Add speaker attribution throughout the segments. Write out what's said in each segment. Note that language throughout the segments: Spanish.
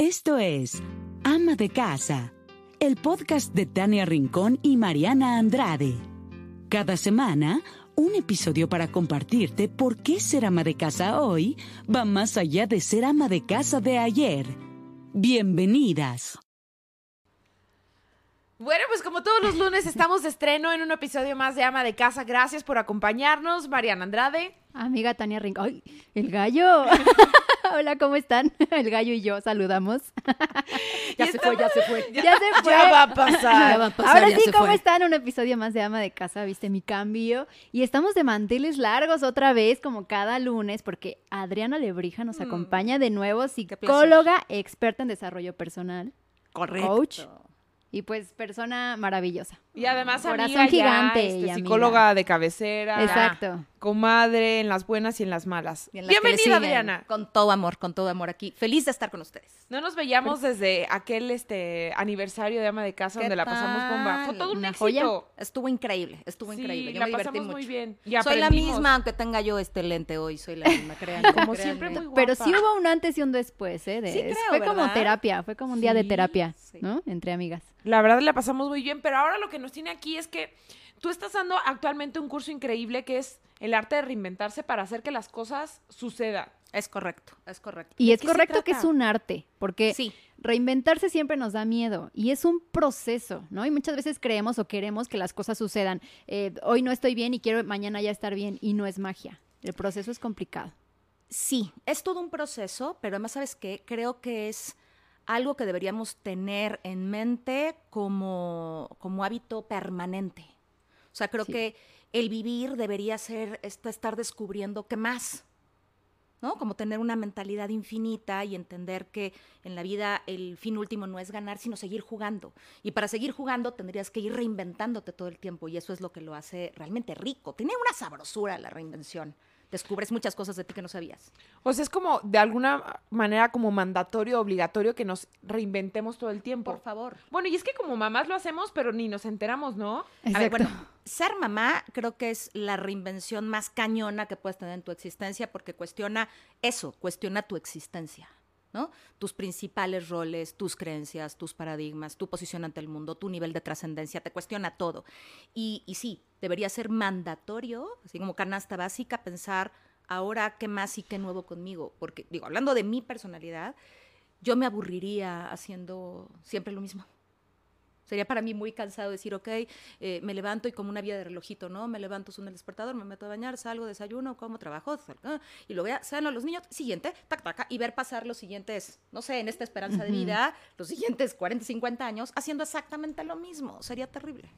Speaker 1: Esto es Ama de Casa, el podcast de Tania Rincón y Mariana Andrade. Cada semana, un episodio para compartirte por qué ser ama de casa hoy va más allá de ser ama de casa de ayer. Bienvenidas.
Speaker 2: Bueno, pues como todos los lunes estamos de estreno en un episodio más de Ama de Casa. Gracias por acompañarnos, Mariana Andrade.
Speaker 3: Amiga Tania Rincón. ¡Ay, el gallo! Hola, ¿cómo están? El gallo y yo saludamos.
Speaker 2: ya se fue, ya se fue.
Speaker 3: Ya, se fue.
Speaker 2: Ya va a pasar.
Speaker 4: Ya va a pasar,
Speaker 3: Ahora
Speaker 4: ya
Speaker 3: sí, ¿cómo
Speaker 4: fue.
Speaker 3: están? Un episodio más de Ama de Casa, viste mi cambio. Y estamos de manteles largos otra vez, como cada lunes, porque Adriana Lebrija nos acompaña de nuevo, psicóloga, experta en desarrollo personal,
Speaker 2: Correcto.
Speaker 3: coach y pues persona maravillosa.
Speaker 2: Y además
Speaker 3: Corazón
Speaker 2: amiga ya,
Speaker 3: gigante
Speaker 2: este,
Speaker 3: y amiga.
Speaker 2: psicóloga de cabecera.
Speaker 3: Exacto.
Speaker 2: Comadre en las buenas y en las malas.
Speaker 4: Y en las que le
Speaker 2: Bienvenida. Adriana.
Speaker 4: Con todo amor, con todo amor aquí. Feliz de estar con ustedes.
Speaker 2: No nos veíamos desde aquel este aniversario de Ama de Casa
Speaker 4: ¿Qué
Speaker 2: donde la pasamos bomba. Fue todo un
Speaker 3: Una
Speaker 2: éxito.
Speaker 3: joya.
Speaker 4: Estuvo increíble, estuvo
Speaker 2: Sí,
Speaker 4: increíble. Yo
Speaker 2: la
Speaker 4: me divertí
Speaker 2: pasamos
Speaker 4: mucho.
Speaker 2: muy bien. Y
Speaker 4: soy la misma, aunque tenga yo este lente hoy, soy la misma, créanme.
Speaker 2: Como
Speaker 4: créanme.
Speaker 2: siempre, muy guapa.
Speaker 3: Pero sí hubo un antes y un después, ¿eh? De-
Speaker 4: Sí creo,
Speaker 3: fue como terapia, fue como un día de terapia,
Speaker 4: sí.
Speaker 3: ¿no? Entre amigas.
Speaker 2: La verdad la pasamos muy bien, pero ahora lo que nos tiene aquí es que tú estás dando actualmente un curso increíble que es el arte de reinventarse para hacer que las cosas sucedan.
Speaker 4: Es correcto, es correcto.
Speaker 3: Y
Speaker 2: ¿De
Speaker 3: es correcto que es un arte, porque
Speaker 4: Sí.
Speaker 3: reinventarse siempre nos da miedo y es un proceso, ¿no? Y muchas veces creemos o queremos que las cosas sucedan. Eh, hoy no estoy bien y quiero mañana ya estar bien y no es magia. El proceso es complicado.
Speaker 4: Sí, es todo un proceso, pero además, ¿sabes qué? Creo que es algo que deberíamos tener en mente como, como hábito permanente. O sea, creo
Speaker 3: Sí.
Speaker 4: que el vivir debería ser estar descubriendo qué más. ¿No? Como tener una mentalidad infinita y entender que en la vida el fin último no es ganar, sino seguir jugando. Y para seguir jugando tendrías que ir reinventándote todo el tiempo y eso es lo que lo hace realmente rico. Tiene una sabrosura la reinvención. Descubres muchas cosas de ti que no sabías.
Speaker 2: O sea, es como de alguna manera como mandatorio, obligatorio que nos reinventemos todo el tiempo.
Speaker 4: Por favor.
Speaker 2: Bueno, y es que como mamás lo hacemos, pero ni nos enteramos, ¿no?
Speaker 4: A ver, bueno, ser mamá creo que es la reinvención más cañona que puedes tener en tu existencia porque cuestiona eso, cuestiona tu existencia, ¿no? Tus principales roles, tus creencias, tus paradigmas, tu posición ante el mundo, tu nivel de trascendencia, te cuestiona todo. Y, y sí, debería ser mandatorio, así como canasta básica, pensar ahora qué más y qué nuevo conmigo. Porque, digo, hablando de mi personalidad, yo me aburriría haciendo siempre lo mismo. Sería para mí muy cansado decir, ok, eh, me levanto y como una vía de relojito, ¿no? Me levanto, suena el despertador, me meto a bañar, salgo, desayuno, como, trabajo, sal- ah, y luego ya a los niños, siguiente, tac, tac, y ver pasar los siguientes, no sé, en esta esperanza de vida, los siguientes 40, 50 años, haciendo exactamente lo mismo. Sería terrible.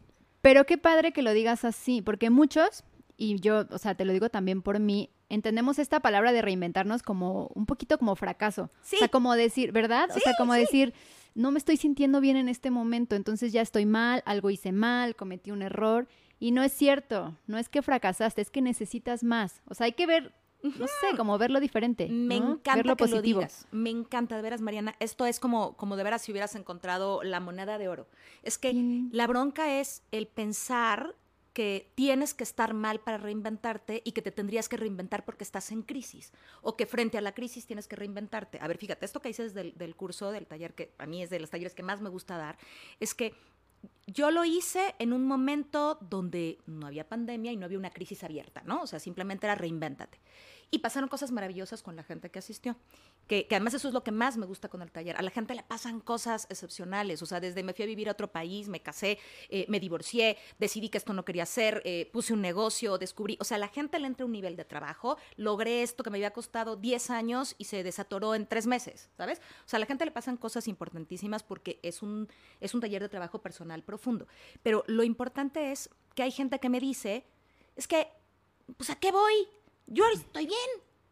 Speaker 3: Pero qué padre que lo digas así, porque muchos, y yo, o sea, te lo digo también por mí, entendemos esta palabra de reinventarnos como un poquito como fracaso.
Speaker 4: Sí.
Speaker 3: O sea, como decir, ¿verdad? o sea, como
Speaker 4: sí.
Speaker 3: decir, no me estoy sintiendo bien en este momento, entonces ya estoy mal, algo hice mal, cometí un error. Y no es cierto, no es que fracasaste, es que necesitas más. O sea, hay que ver, no sé, como verlo diferente.
Speaker 4: Me
Speaker 3: ¿no?
Speaker 4: encanta
Speaker 3: verlo
Speaker 4: que lo
Speaker 3: positivo.
Speaker 4: digas. Me encanta, de veras, Mariana. Esto es como, como de veras si hubieras encontrado la moneda de oro. Es que la bronca es el pensar que tienes que estar mal para reinventarte y que te tendrías que reinventar porque estás en crisis o que frente a la crisis tienes que reinventarte. A ver, fíjate, esto que dices del, del curso, del taller, que a mí es de los talleres que más me gusta dar, es que yo lo hice en un momento donde no había pandemia y no había una crisis abierta, ¿no? O sea, simplemente era reinvéntate. Y pasaron cosas maravillosas con la gente que asistió. Que, que además eso es lo que más me gusta con el taller. A la gente le pasan cosas excepcionales. O sea, desde me fui a vivir a otro país, me casé, eh, me divorcié, decidí que esto no quería hacer, eh, puse un negocio, descubrí. O sea, a la gente le entra un nivel de trabajo. Logré esto que me había costado 10 años y se desatoró en 3 meses, ¿sabes? O sea, a la gente le pasan cosas importantísimas porque es un, es un taller de trabajo personal profundo. Pero lo importante es que hay gente que me dice, es que, pues, ¿a qué voy? Yo estoy bien.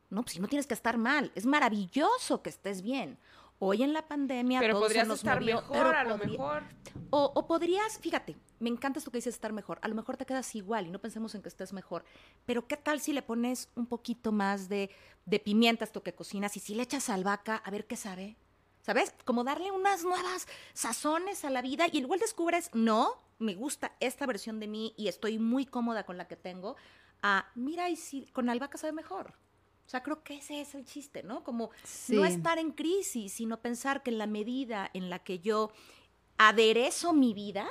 Speaker 4: No, pues si no tienes que estar mal. Es maravilloso que estés bien. Hoy en la pandemia
Speaker 2: Pero
Speaker 4: todo se
Speaker 2: podrías
Speaker 4: nos
Speaker 2: estar
Speaker 4: movió,
Speaker 2: mejor,
Speaker 4: pero
Speaker 2: a lo mejor.
Speaker 4: o, o podrías, fíjate, me encanta esto que dices estar mejor. A lo mejor te quedas igual y no pensemos en que estés mejor. Pero ¿qué tal si le pones un poquito más de, de pimienta a esto que cocinas y si le echas albahaca, a ver qué sabe? ¿Sabes? Como darle unas nuevas sazones a la vida y igual descubres, no, me gusta esta versión de mí y estoy muy cómoda con la que tengo. Ah, mira, y si con albahaca sabe mejor. O sea, creo que ese es el chiste, ¿no? Como
Speaker 3: Sí.
Speaker 4: no estar en crisis, sino pensar que en la medida en la que yo aderezo mi vida,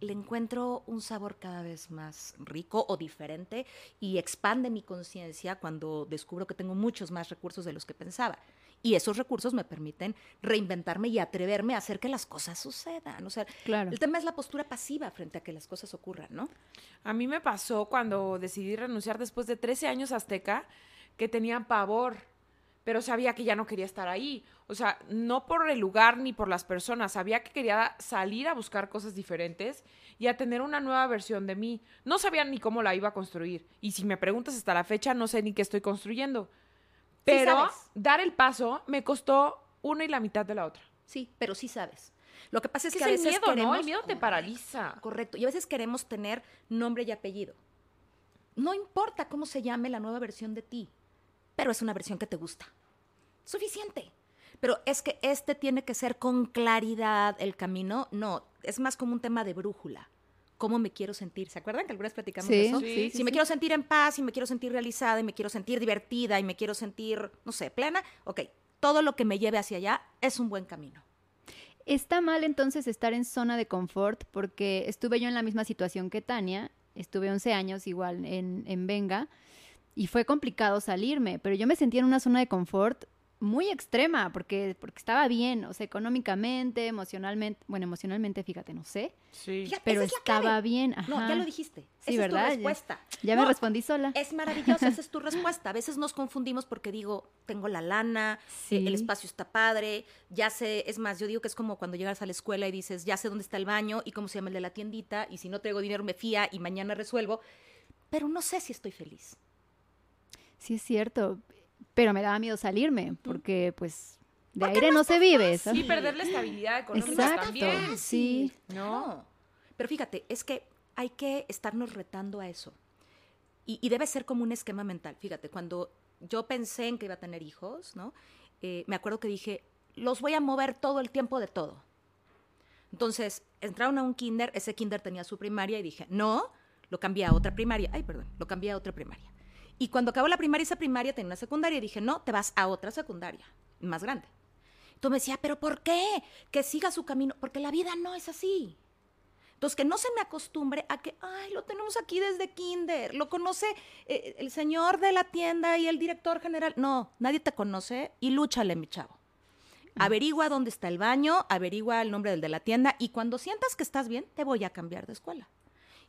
Speaker 4: le encuentro un sabor cada vez más rico o diferente y expande mi conciencia cuando descubro que tengo muchos más recursos de los que pensaba. Y esos recursos me permiten reinventarme y atreverme a hacer que las cosas sucedan. O sea,
Speaker 3: Claro.
Speaker 4: el tema es la postura pasiva frente a que las cosas ocurran, ¿no?
Speaker 2: A mí me pasó cuando decidí renunciar después de 13 años a Azteca, que tenía pavor, pero sabía que ya no quería estar ahí. O sea, no por el lugar ni por las personas, sabía que quería salir a buscar cosas diferentes y a tener una nueva versión de mí. No sabía ni cómo la iba a construir. Y si me preguntas hasta la fecha, no sé ni qué estoy construyendo. Pero dar el paso me costó una y la mitad de la otra.
Speaker 4: Sí, pero sí sabes. Lo que pasa es
Speaker 2: Es
Speaker 4: que
Speaker 2: que
Speaker 4: a
Speaker 2: el
Speaker 4: veces
Speaker 2: ¿no? El miedo te paraliza.
Speaker 4: Correcto. Y a veces queremos tener nombre y apellido. No importa cómo se llame la nueva versión de ti, pero es una versión que te gusta. Suficiente. Pero es que este tiene que ser con claridad el camino. No, es más como un tema de brújula. ¿Cómo me quiero sentir? ¿Se acuerdan que alguna vez platicamos de
Speaker 3: Sí,
Speaker 4: eso?
Speaker 3: sí,
Speaker 4: si
Speaker 3: sí,
Speaker 4: me quiero sentir en paz, si me quiero sentir realizada, y me quiero sentir divertida, y me quiero sentir, no sé, plena, ok, todo lo que me lleve hacia allá es un buen camino.
Speaker 3: Está mal entonces estar en zona de confort porque estuve yo en la misma situación que Tania, estuve 11 años igual en, en Venga y fue complicado salirme, pero yo me sentía en una zona de confort muy extrema porque, porque estaba bien, o sea, económicamente, emocionalmente, bueno, emocionalmente, fíjate, no sé,
Speaker 2: Sí.
Speaker 4: Fíjate,
Speaker 3: pero
Speaker 4: esa es la
Speaker 3: estaba
Speaker 4: clave.
Speaker 3: bien.
Speaker 4: No, ya
Speaker 3: ajá.
Speaker 4: lo dijiste.
Speaker 3: Sí,
Speaker 4: Esa
Speaker 3: ¿verdad?
Speaker 4: es tu respuesta.
Speaker 3: Ya me
Speaker 4: No,
Speaker 3: respondí sola.
Speaker 4: Es maravillosa, esa es tu respuesta. A veces nos confundimos porque digo, tengo la lana,
Speaker 3: Sí.
Speaker 4: eh, el espacio está padre, ya sé, es más, yo digo que es como cuando llegas a la escuela y dices, ya sé dónde está el baño y cómo se llama el de la tiendita, y si no traigo dinero me fía y mañana resuelvo, pero no sé si estoy feliz.
Speaker 3: Sí, es cierto, pero me daba miedo salirme porque pues de
Speaker 4: Porque
Speaker 3: aire
Speaker 4: no
Speaker 3: no se vive, ¿sabes?
Speaker 2: Sí, perder la estabilidad económica
Speaker 3: Exacto.
Speaker 2: también.
Speaker 3: Sí.
Speaker 2: ¿No?
Speaker 4: Pero fíjate, es que hay que estarnos retando a eso. Y, y debe ser como un esquema mental. Fíjate, cuando yo pensé en que iba a tener hijos, ¿no? Eh, me acuerdo que dije, los voy a mover todo el tiempo de todo. Entonces, entraron a un kinder, ese kinder tenía su primaria y dije, no, lo cambié a otra primaria. Ay, perdón, lo cambié a otra primaria. Y cuando acabó la primaria, esa primaria tenía una secundaria y dije, no, te vas a otra secundaria, más grande. Entonces me decía, ¿pero por qué? Que siga su camino, porque la vida no es así. Entonces, que no se me acostumbre a que, ay, lo tenemos aquí desde kinder, lo conoce eh, el señor de la tienda y el director general. No, nadie te conoce y lúchale, mi chavo. Averigua dónde está el baño, averigua el nombre del de la tienda y cuando sientas que estás bien, te voy a cambiar de escuela.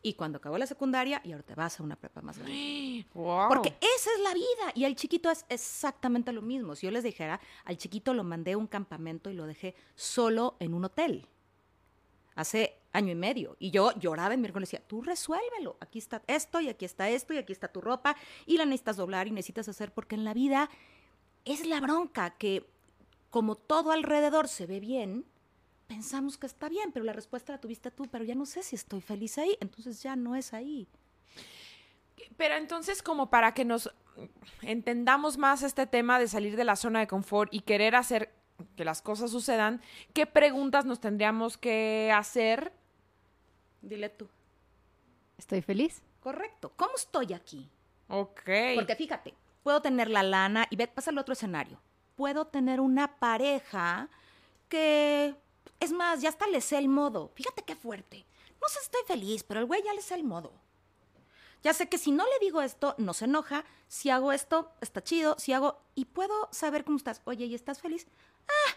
Speaker 4: Y cuando acabó la secundaria, y ahora te vas a una prepa más grande.
Speaker 2: Wow.
Speaker 4: Porque esa es la vida. Y al chiquito es exactamente lo mismo. Si yo les dijera, al chiquito lo mandé a un campamento y lo dejé solo en un hotel. Hace año y medio. Y yo lloraba en mi y decía, tú resuélvelo. Aquí está esto y aquí está esto y aquí está tu ropa. Y la necesitas doblar y necesitas hacer porque en la vida es la bronca que como todo alrededor se ve bien, pensamos que está bien, pero la respuesta la tuviste tú, pero ya no sé si estoy feliz ahí, entonces ya no es ahí.
Speaker 2: Pero entonces, como para que nos entendamos más este tema de salir de la zona de confort y querer hacer que las cosas sucedan, ¿qué preguntas nos tendríamos que hacer?
Speaker 4: Dile tú.
Speaker 3: Estoy feliz.
Speaker 4: Correcto. ¿Cómo estoy aquí?
Speaker 2: Ok.
Speaker 4: Porque fíjate, puedo tener la lana y ve, pasa al otro escenario. Puedo tener una pareja que, es más, ya hasta le sé el modo. Fíjate qué fuerte. No sé si estoy feliz, pero el güey ya le sé el modo. Ya sé que si no le digo esto, no se enoja. Si hago esto, está chido. Si hago, y puedo saber cómo estás. Oye, ¿y estás feliz? Ah,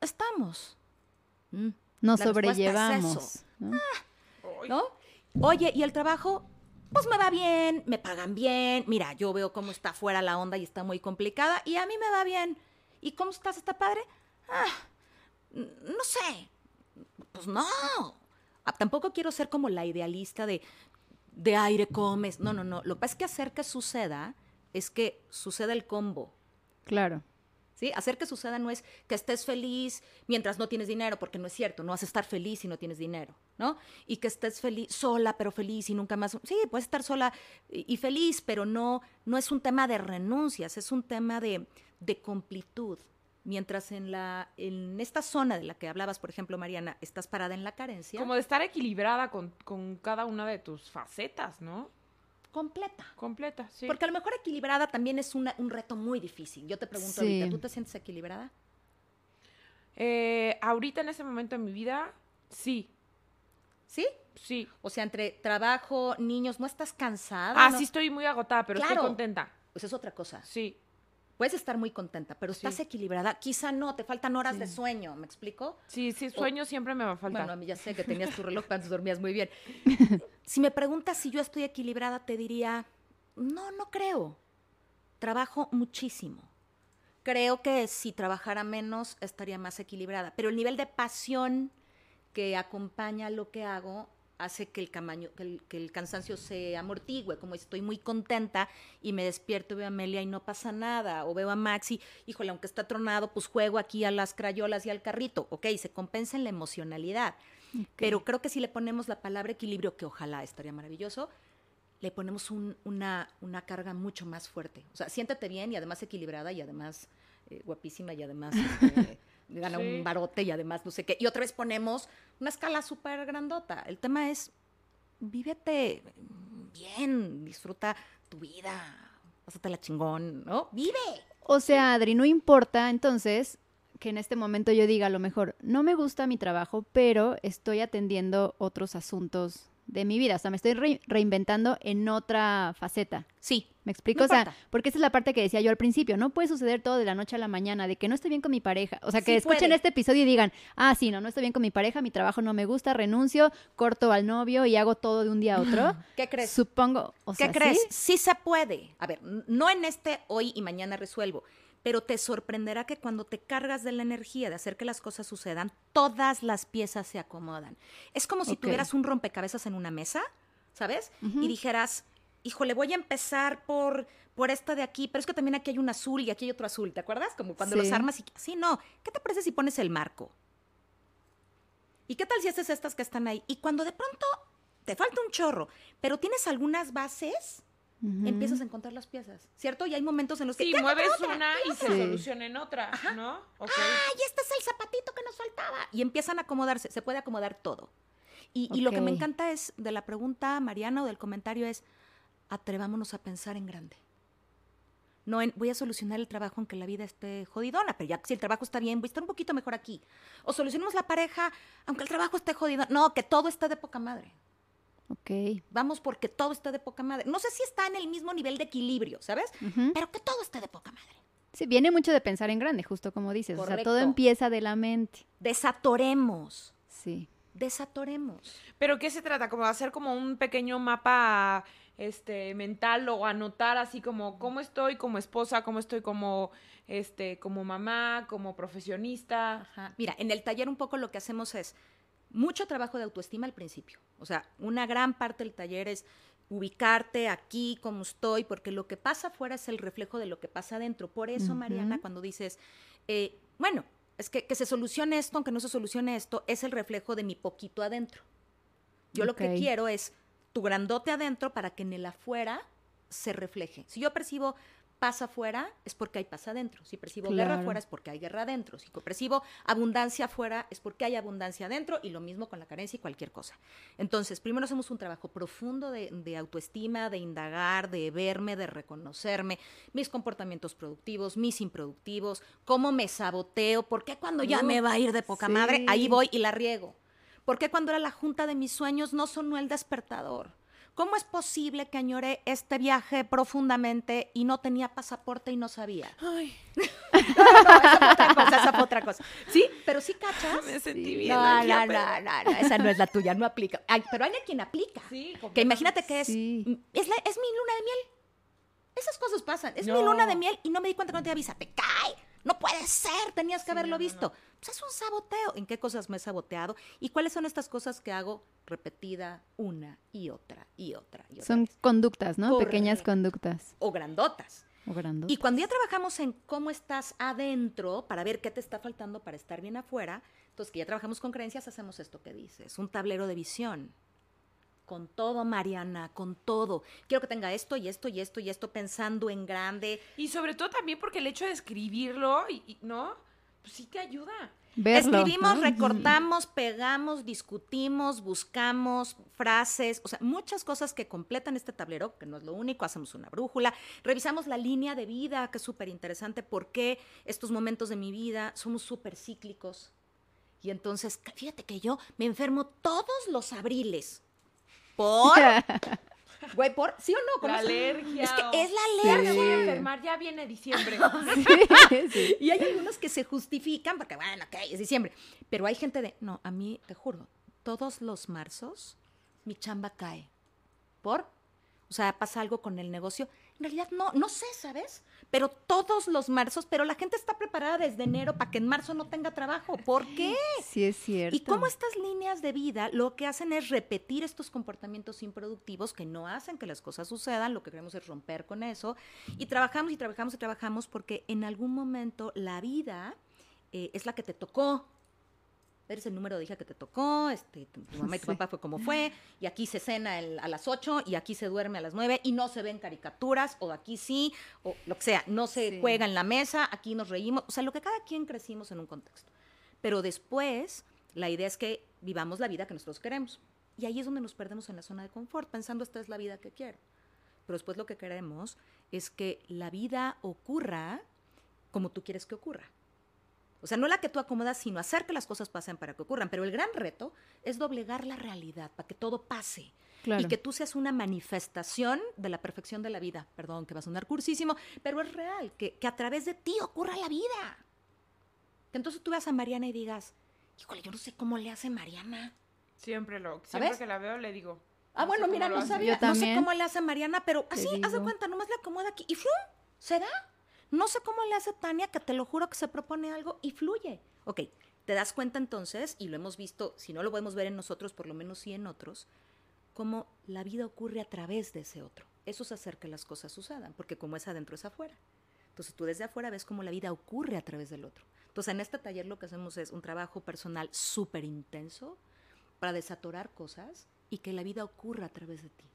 Speaker 4: estamos. Mm,
Speaker 3: Nos
Speaker 4: la respuesta es
Speaker 3: sobrellevamos.
Speaker 4: eso.
Speaker 3: ¿no?
Speaker 4: ¿no? Oye, ¿y el trabajo? Pues me va bien, me pagan bien. Mira, yo veo cómo está fuera la onda y está muy complicada y a mí me va bien. ¿Y cómo estás? ¿Está padre? Ah, Pues no. Ah, tampoco quiero ser como la idealista de de aire comes. No, no, no. Lo que pasa es que hacer que suceda es que suceda el combo.
Speaker 3: Claro.
Speaker 4: ¿Sí? Hacer que suceda no es que estés feliz mientras no tienes dinero, porque no es cierto, no vas a estar feliz si no tienes dinero, ¿no? Y que estés feliz, sola pero feliz y nunca más. Sí, puedes estar sola y, y feliz, pero no, no es un tema de renuncias, es un tema de, de completud. Mientras en, la, en esta zona de la que hablabas, por ejemplo, Mariana, estás parada en la carencia.
Speaker 2: Como de estar equilibrada con, con cada una de tus facetas, ¿no?
Speaker 4: completa.
Speaker 2: Completa, sí.
Speaker 4: Porque a lo mejor equilibrada también es una- un reto muy difícil. Yo te pregunto
Speaker 3: Sí.
Speaker 4: ahorita, ¿tú te sientes equilibrada?
Speaker 2: Eh, ahorita en ese momento de mi vida, sí,
Speaker 4: ¿Sí?
Speaker 2: sí.
Speaker 4: O sea, entre trabajo, niños, ¿no estás cansada?
Speaker 2: Ah,
Speaker 4: ¿No?
Speaker 2: sí estoy muy agotada, pero
Speaker 4: Claro.
Speaker 2: estoy contenta.
Speaker 4: Pues es otra cosa.
Speaker 2: Sí.
Speaker 4: Puedes estar muy contenta, pero estás
Speaker 2: Sí.
Speaker 4: equilibrada. Quizá no, te faltan horas
Speaker 2: Sí.
Speaker 4: de sueño, ¿me explico?
Speaker 2: Sí, sí, sueño siempre me va a faltar.
Speaker 4: Bueno, a mí ya sé que tenías tu reloj, antes dormías muy bien. si me preguntas si yo estoy equilibrada, te diría, no, no creo. Trabajo muchísimo. Creo que si trabajara menos estaría más equilibrada, pero el nivel de pasión que acompaña lo que hago hace que el, camaño- que el, que el cansancio se amortigüe, como estoy muy contenta y me despierto, veo a Amelia y no pasa nada, o veo a Maxi, híjole, aunque está tronado, pues juego aquí a las crayolas y al carrito, ok, se compensa en la emocionalidad, pero creo que si le ponemos la palabra equilibrio, que ojalá estaría maravilloso, le ponemos un- una, una carga mucho más fuerte, o sea, siéntete bien y además equilibrada y además eh, guapísima y además este, gana
Speaker 2: Sí.
Speaker 4: un barote y además no sé qué, y otra vez ponemos una escala súper grandota. El tema es, vívete bien, disfruta tu vida, pásatela chingón, ¿no? Vive.
Speaker 3: O sea, Adri, no importa entonces que en este momento yo diga a lo mejor, no me gusta mi trabajo, pero estoy atendiendo otros asuntos de mi vida. O sea, me estoy re- reinventando en otra faceta.
Speaker 4: Sí,
Speaker 3: ¿Me explico?
Speaker 4: No
Speaker 3: o sea,
Speaker 4: importa.
Speaker 3: porque esa es la parte que decía yo al principio. No puede suceder todo de la noche a la mañana, de que no estoy bien con mi pareja. O sea, que
Speaker 4: Sí
Speaker 3: escuchen
Speaker 4: puede.
Speaker 3: este episodio y digan, ah, sí, no, no estoy bien con mi pareja, mi trabajo no me gusta, renuncio, corto al novio y hago todo de un día a otro.
Speaker 4: ¿qué crees?
Speaker 3: Supongo, o
Speaker 4: ¿Qué
Speaker 3: sea,
Speaker 4: crees?
Speaker 3: ¿sí?
Speaker 4: Sí se puede. A ver, no en este hoy y mañana resuelvo, pero te sorprenderá que cuando te cargas de la energía de hacer que las cosas sucedan, todas las piezas se acomodan. Es como si tuvieras un rompecabezas en una mesa, ¿sabes? Y dijeras, híjole, voy a empezar por, por esta de aquí, pero es que también aquí hay un azul y aquí hay otro azul, ¿te acuerdas? Como cuando
Speaker 3: Sí.
Speaker 4: los armas y... Sí, no. ¿Qué te parece si pones el marco? ¿Y qué tal si haces estas que están ahí? Y cuando de pronto te falta un chorro, pero tienes algunas bases, Empiezas a encontrar las piezas, ¿cierto? Y hay momentos en los que...
Speaker 2: Sí,
Speaker 4: "Ya encontré
Speaker 2: mueves una
Speaker 4: ¿qué
Speaker 2: y se
Speaker 3: Sí.
Speaker 2: soluciona en otra, ¿no? Ok.
Speaker 4: ¡Ay, este es el zapatito que nos faltaba! Y empiezan a acomodarse, se puede acomodar todo. Y, y lo que me encanta es, de la pregunta, Mariana, o del comentario es, atrevámonos a pensar en grande. No en, voy a solucionar el trabajo aunque la vida esté jodidona, pero ya si el trabajo está bien, voy a estar un poquito mejor aquí. O solucionemos la pareja aunque el trabajo esté jodido. No, que todo esté de poca madre.
Speaker 3: Ok.
Speaker 4: Vamos porque todo esté de poca madre. No sé si está en el mismo nivel de equilibrio, ¿sabes? Pero que todo esté de poca madre.
Speaker 3: Sí, viene mucho de pensar en grande, justo como dices. O sea, todo
Speaker 4: Correcto.
Speaker 3: empieza de la mente.
Speaker 4: Desatoremos.
Speaker 3: Sí.
Speaker 4: Desatoremos.
Speaker 2: ¿Pero qué se trata? ¿Como de hacer como un pequeño mapa este mental o anotar así como cómo estoy como esposa, cómo estoy como este como mamá, como profesionista?
Speaker 4: Ajá. Mira, en el taller un poco lo que hacemos es mucho trabajo de autoestima al principio. O sea, una gran parte del taller es ubicarte aquí como estoy, porque lo que pasa afuera es el reflejo de lo que pasa adentro. Por eso. Mariana, cuando dices, eh, bueno, es que, que se solucione esto, aunque no se solucione esto, es el reflejo de mi poquito adentro. Yo lo que quiero es tu grandote adentro para que en el afuera se refleje. Si yo percibo paz afuera, es porque hay paz adentro. Si percibo guerra
Speaker 3: Claro.
Speaker 4: afuera, es porque hay guerra adentro. Si percibo abundancia afuera, es porque hay abundancia adentro. Y lo mismo con la carencia y cualquier cosa. Entonces, primero hacemos un trabajo profundo de, de autoestima, de indagar, de verme, de reconocerme, mis comportamientos productivos, mis improductivos, cómo me saboteo, por qué cuando ya
Speaker 3: Uh,
Speaker 4: me va a ir de poca madre, ahí voy y la riego. ¿Por qué cuando era la junta de mis sueños no sonó el despertador? ¿Cómo es posible que añoré este viaje profundamente y no tenía pasaporte y no sabía?
Speaker 2: Ay,
Speaker 4: No, no, esa fue otra cosa, esa fue otra cosa. Sí, pero sí cachas.
Speaker 2: me sentí
Speaker 3: Sí.
Speaker 2: bien.
Speaker 4: No, no,
Speaker 2: pero-
Speaker 4: no, no, no, esa no es la tuya, no aplica. Ay, pero hay a quien aplica.
Speaker 2: Sí,
Speaker 4: Que imagínate que es,
Speaker 3: Sí.
Speaker 4: es, la- es mi luna de miel. Esas cosas pasan. Es mi luna de miel y no me di cuenta que no te avisa. Te cae. No puede ser. Tenías que
Speaker 2: Sí,
Speaker 4: haberlo
Speaker 2: no, no,
Speaker 4: visto. Pues es un saboteo. ¿En qué cosas me he saboteado? ¿Y cuáles son estas cosas que hago repetida una y otra y otra y otra
Speaker 3: Son
Speaker 4: vez?
Speaker 3: conductas, ¿no? Pequeñas conductas.
Speaker 4: O grandotas.
Speaker 3: O grandotas.
Speaker 4: Y cuando ya trabajamos en cómo estás adentro, para ver qué te está faltando para estar bien afuera, entonces que ya trabajamos con creencias, hacemos esto que dices, un tablero de visión. Con todo, Mariana, con todo. Quiero que tenga esto y esto y esto y esto pensando en grande.
Speaker 2: Y sobre todo también porque el hecho de escribirlo, y, y- ¿no? pues sí te ayuda.
Speaker 3: Verlo,
Speaker 4: Escribimos,
Speaker 3: ¿no?
Speaker 4: recortamos, pegamos, discutimos, buscamos frases, o sea, muchas cosas que completan este tablero, que no es lo único, hacemos una brújula, revisamos la línea de vida, que es súper interesante, por qué estos momentos de mi vida somos súper cíclicos. Y entonces, fíjate que yo me enfermo todos los abriles. ¿Por? Güey, ¿por? ¿Sí o no? Con
Speaker 2: La
Speaker 4: eso-
Speaker 2: alergia.
Speaker 4: Es que
Speaker 2: o-
Speaker 4: es la
Speaker 2: Me
Speaker 4: alergia.
Speaker 2: voy a enfermar, ya viene diciembre.
Speaker 3: Sí, sí.
Speaker 4: Y hay algunos que se justifican porque, bueno, ok, es diciembre. Pero hay gente de, no, a mí, te juro, todos los marzos mi chamba cae. ¿Por? O sea, pasa algo con el negocio. En realidad no, no sé, ¿sabes? Pero todos los marzos, pero la gente está preparada desde enero para que en marzo no tenga trabajo. ¿Por qué?
Speaker 3: Sí, es cierto.
Speaker 4: Y cómo estas líneas de vida lo que hacen es repetir estos comportamientos improductivos que no hacen que las cosas sucedan, lo que queremos es romper con eso. Y trabajamos y trabajamos y trabajamos porque en algún momento la vida eh, es la que te tocó. Eres el número de hija que te tocó, este, tu, mamá y tu
Speaker 3: Sí.
Speaker 4: papá fue como fue, y aquí se cena el- a las 8 y aquí se duerme a las 9 y no se ven caricaturas, o aquí sí, o lo que sea, no se
Speaker 3: Sí.
Speaker 4: juega en la mesa, aquí nos reímos, o sea, lo que cada quien crecimos en un contexto. Pero después, la idea es que vivamos la vida que nosotros queremos. Y ahí es donde nos perdemos en la zona de confort, pensando esta es la vida que quiero. Pero después lo que queremos es que la vida ocurra como tú quieres que ocurra. O sea, no la que tú acomodas, sino hacer que las cosas pasen para que ocurran. Pero el gran reto es doblegar la realidad para que todo pase.
Speaker 3: Claro.
Speaker 4: Y que tú seas una manifestación de la perfección de la vida. Perdón, que va a sonar cursísimo, pero es real, que, que a través de ti ocurra la vida. Que entonces tú veas a Mariana y digas, híjole, yo no sé cómo le hace Mariana.
Speaker 2: Siempre lo, siempre
Speaker 4: ¿Sabes?
Speaker 2: que la veo le digo.
Speaker 4: Ah,
Speaker 2: no
Speaker 4: bueno, mira, no sabía,
Speaker 3: Yo
Speaker 4: no sé cómo le hace Mariana, pero así, haz de cuenta, nomás le acomoda aquí y ¡flum! se da. No sé cómo le hace Tania, que te lo juro que se propone algo y fluye. Ok, te das cuenta entonces, y lo hemos visto, si no lo podemos ver en nosotros, por lo menos sí en otros, cómo la vida ocurre a través de ese otro. Eso es hacer que las cosas sucedan, porque como es adentro es afuera. Entonces tú desde afuera ves cómo la vida ocurre a través del otro. Entonces en este taller lo que hacemos es un trabajo personal súper intenso para desatorar cosas y que la vida ocurra a través de ti.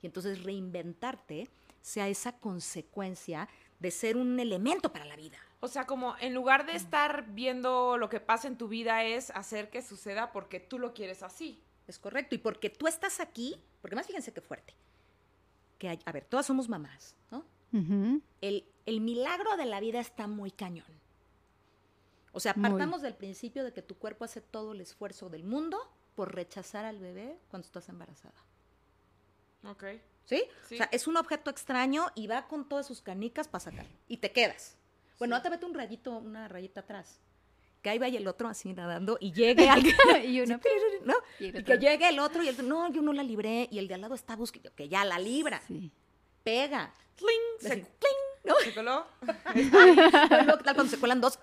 Speaker 4: Y entonces reinventarte sea esa consecuencia de ser un elemento para la vida.
Speaker 2: O sea, como en lugar de estar viendo lo que pasa en tu vida es hacer que suceda porque tú lo quieres así.
Speaker 4: Es correcto. Y porque tú estás aquí, porque más fíjense qué fuerte. Que hay, a ver, todas somos mamás, ¿no? El, el milagro de la vida está muy cañón. O sea,
Speaker 3: Muy.
Speaker 4: partamos del principio de que tu cuerpo hace todo el esfuerzo del mundo por rechazar al bebé cuando estás embarazada.
Speaker 2: Ok.
Speaker 4: ¿Sí?
Speaker 2: Sí.
Speaker 4: O sea, es un objeto extraño y va con todas sus canicas para sacar. Y te quedas. Bueno,
Speaker 2: Sí.
Speaker 4: te vete un rayito, una rayita atrás. Que ahí vaya el otro así nadando y llegue alguien.
Speaker 3: y uno,
Speaker 4: ¿no?
Speaker 3: y
Speaker 4: que llegue el otro y el otro, no, yo no la libré. Y el de al lado está buscando, que ya la libra.
Speaker 3: Sí.
Speaker 4: Pega.
Speaker 2: Tling, se,
Speaker 4: ¡cling! ¿no?
Speaker 2: se coló.
Speaker 4: Luego, ¿qué tal cuando se cuelan dos?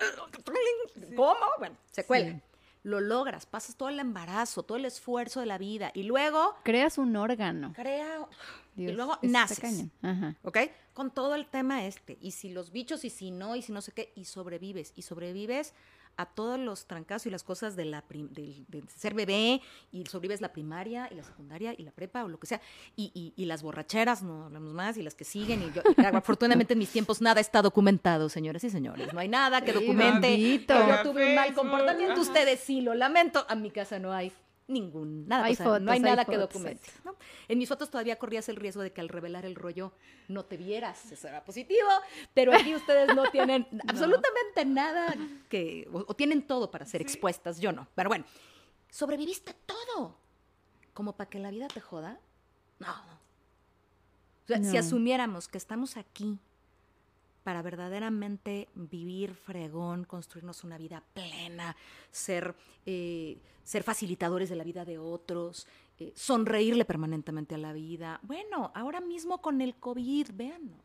Speaker 4: ¿Cómo? Bueno, se cuelgan.
Speaker 3: Sí.
Speaker 4: Lo logras, pasas todo el embarazo, todo el esfuerzo de la vida y luego
Speaker 3: Creas un órgano.
Speaker 4: crea y luego naces.
Speaker 3: Ajá.
Speaker 4: ¿Ok? Con todo el tema este. Y si los bichos, y si no, y si no sé qué, y sobrevives. Y sobrevives a todos los trancazos y las cosas de, la de ser bebé, y sobrevives la primaria, y la secundaria, y la prepa, o lo que sea. Y, y- y las borracheras, no hablamos más, y las que siguen. Y yo, y claro, afortunadamente en mis tiempos nada está documentado, señores y señores. No hay nada que
Speaker 3: Sí,
Speaker 4: documente que
Speaker 3: bendito.
Speaker 4: yo tuve un mal comportamiento.
Speaker 2: ajá.
Speaker 4: Ustedes sí lo lamento. A mi casa no hay ningún, nada.
Speaker 3: Hay
Speaker 4: o sea,
Speaker 3: fotos,
Speaker 4: no hay
Speaker 3: hay
Speaker 4: nada que documente. ¿no? En mis fotos todavía corrías el riesgo de que al revelar el rollo no te vieras, eso era positivo, pero aquí ustedes no tienen absolutamente nada que, o, o tienen todo para ser expuestas, yo no. Pero bueno, sobreviviste todo, como para que la vida te joda. No. O sea, si
Speaker 3: No.
Speaker 4: asumiéramos que estamos aquí para verdaderamente vivir fregón, construirnos una vida plena, ser, eh, ser facilitadores de la vida de otros, eh, sonreírle permanentemente a la vida. Bueno, ahora mismo con el COVID, véanos.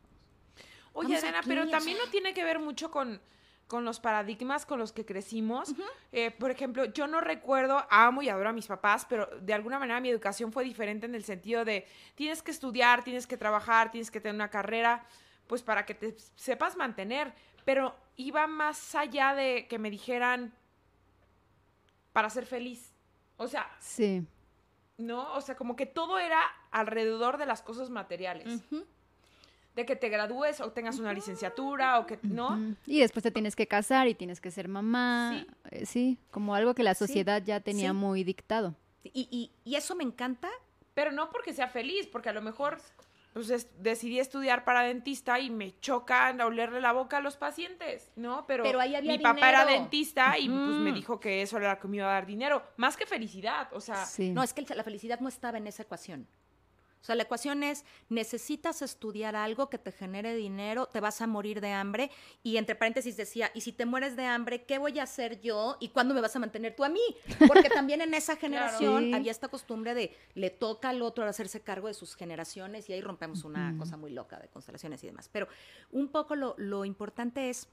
Speaker 2: Oye, Adriana, pero
Speaker 4: o
Speaker 2: también
Speaker 4: sea.
Speaker 2: no tiene que ver mucho con, con los paradigmas con los que crecimos. Eh, por ejemplo, yo no recuerdo, amo y adoro a mis papás, pero de alguna manera mi educación fue diferente en el sentido de tienes que estudiar, tienes que trabajar, tienes que tener una carrera, pues para que te sepas mantener. Pero iba más allá de que me dijeran para ser feliz. O sea,
Speaker 3: Sí.
Speaker 2: ¿no? O sea, como que todo era alrededor de las cosas materiales. De que te gradúes o tengas una licenciatura o que, ¿no?
Speaker 3: Y después te tienes que casar y tienes que ser mamá.
Speaker 2: Sí.
Speaker 3: Eh, Sí, como algo que la
Speaker 4: Sí,
Speaker 3: sociedad ya tenía
Speaker 4: sí.
Speaker 3: muy dictado.
Speaker 4: Y, y- y eso me encanta.
Speaker 2: Pero no porque sea feliz, porque a lo mejor pues es- decidí estudiar para dentista y me choca olerle la boca a los pacientes, ¿no? Pero,
Speaker 4: Pero ahí había
Speaker 2: mi papá era dentista y pues me
Speaker 4: Ujú.
Speaker 2: dijo que eso era lo que me iba a dar dinero, más que felicidad, o sea,
Speaker 3: Sí.
Speaker 4: No, es que la felicidad no estaba en esa ecuación. O sea, la ecuación es, necesitas estudiar algo que te genere dinero, te vas a morir de hambre. Y entre paréntesis decía, y si te mueres de hambre, ¿qué voy a hacer yo? ¿Y cuándo me vas a mantener tú a mí? Porque también en esa generación
Speaker 3: Sí.
Speaker 4: había esta costumbre de, le toca al otro hacerse cargo de sus generaciones y ahí rompemos una cosa muy loca de constelaciones y demás. Pero un poco lo, lo importante es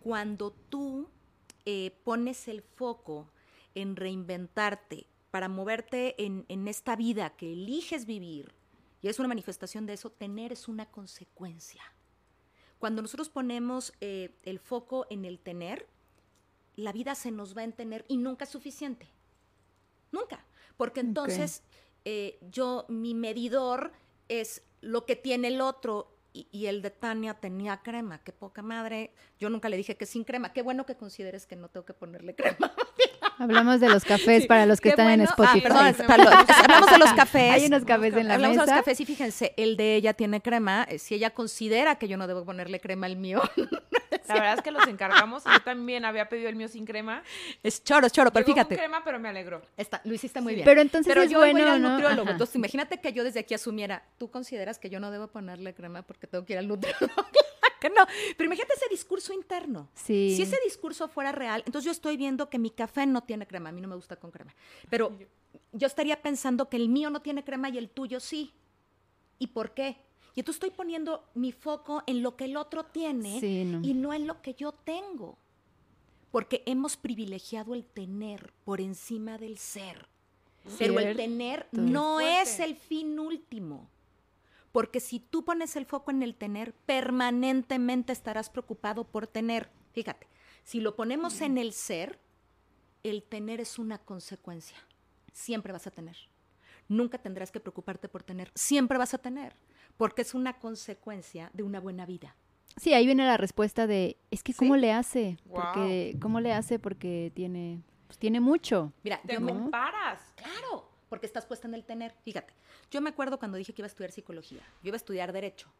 Speaker 4: cuando tú eh, pones el foco en reinventarte para moverte en, en esta vida que eliges vivir, y es una manifestación de eso, tener es una consecuencia. Cuando nosotros ponemos eh, el foco en el tener, la vida se nos va a tener y nunca es suficiente. Nunca. Porque entonces eh, yo, mi medidor es lo que tiene el otro y, y el de Tania tenía crema. Qué poca madre. Yo nunca le dije que sin crema. Qué bueno que consideres que no tengo que ponerle crema.
Speaker 3: Hablamos de los cafés para los que
Speaker 4: Qué
Speaker 3: están en
Speaker 4: bueno. Ah,
Speaker 3: Spotify.
Speaker 4: perdón, para los- hablamos de los cafés.
Speaker 3: Hay unos cafés en la
Speaker 4: Hablamos de
Speaker 3: mesa.
Speaker 4: los cafés y fíjense, el de ella tiene crema. eh, Si ella considera que yo no debo ponerle crema al mío,
Speaker 2: la verdad es que los encargamos, yo también había pedido el mío sin crema,
Speaker 4: es choro, es choro. Pero
Speaker 2: Llegó con
Speaker 4: fíjate,
Speaker 2: crema, pero me alegró.
Speaker 4: está- lo hiciste muy bien.
Speaker 3: Pero entonces
Speaker 4: Pero
Speaker 3: es
Speaker 4: yo hoy voy a ir
Speaker 3: bueno,
Speaker 4: al
Speaker 3: ¿no?
Speaker 4: nutriólogo.
Speaker 3: Ajá.
Speaker 4: Entonces, imagínate que yo desde aquí asumiera, tú consideras que yo no debo ponerle crema porque tengo que ir al nutriólogo. Que no. Pero imagínate ese discurso interno.
Speaker 3: Sí.
Speaker 4: Si ese discurso fuera real, entonces yo estoy viendo que mi café no tiene crema. A mí no me gusta con crema. Pero yo estaría pensando que el mío no tiene crema y el tuyo sí. ¿Y por qué? Y entonces estoy poniendo mi foco en lo que el otro tiene
Speaker 3: Sí, no.
Speaker 4: y no en lo que yo tengo. Porque hemos privilegiado el tener por encima del ser. Pero el tener no es el fin último. Porque si tú pones el foco en el tener, permanentemente estarás preocupado por tener. Fíjate, si lo ponemos en el ser, el tener es una consecuencia. Siempre vas a tener. Nunca tendrás que preocuparte por tener. Siempre vas a tener. Porque es una consecuencia de una buena vida.
Speaker 3: Sí, ahí viene la respuesta de, es que ¿cómo
Speaker 4: ¿Sí?
Speaker 3: le hace? Porque, ¿cómo le hace? Porque tiene, pues tiene mucho.
Speaker 4: Mira,
Speaker 2: Te
Speaker 4: me,
Speaker 2: comparas.
Speaker 4: Claro, porque estás puesta en el tener. Fíjate, yo me acuerdo cuando dije que iba a estudiar psicología. Yo iba a estudiar derecho.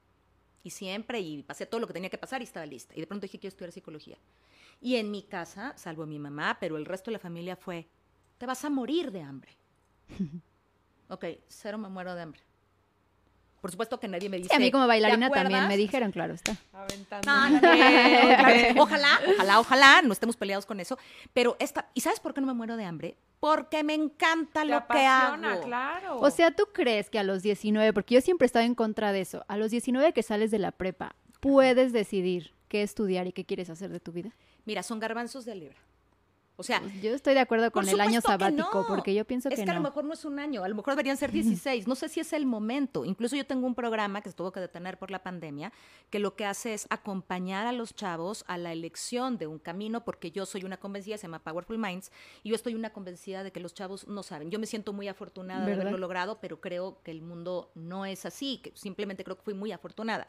Speaker 4: Y siempre, y pasé todo lo que tenía que pasar y estaba lista. Y de pronto dije quiero estudiar psicología. Y en mi casa, salvo mi mamá, pero el resto de la familia fue, te vas a morir de hambre. ok, cero me muero de hambre. Por supuesto que nadie me dice.
Speaker 3: Sí, a mí como
Speaker 4: "¿Te
Speaker 3: bailarina también
Speaker 4: acuerdas?".
Speaker 3: me dijeron, claro, está.
Speaker 2: Aventando.
Speaker 4: No, no, no, claro. Ojalá, ojalá, ojalá, no estemos peleados con eso. Pero esta, ¿y sabes por qué no me muero de hambre? Porque me encanta
Speaker 2: Te
Speaker 4: lo que
Speaker 2: apasiona,
Speaker 4: hago.
Speaker 2: claro.
Speaker 3: O sea, ¿tú crees que a los 19, porque yo siempre he estado en contra de eso, a los 19 que sales de la prepa, puedes decidir qué estudiar y qué quieres hacer de tu vida?
Speaker 4: Mira, son garbanzos de libra. O sea,
Speaker 3: yo estoy de acuerdo con el año
Speaker 4: que
Speaker 3: sabático,
Speaker 4: no.
Speaker 3: porque yo pienso
Speaker 4: es
Speaker 3: que,
Speaker 4: que, a lo mejor no es un año, a lo mejor deberían ser 16. No sé si es el momento. Incluso yo tengo un programa que se tuvo que detener por la pandemia, que lo que hace es acompañar a los chavos a la elección de un camino, porque yo soy una convencida, se llama Powerful Minds, y yo estoy una convencida de que los chavos no saben. Yo me siento muy afortunada de haberlo logrado, pero creo que el mundo no es así, que simplemente creo que fui muy afortunada.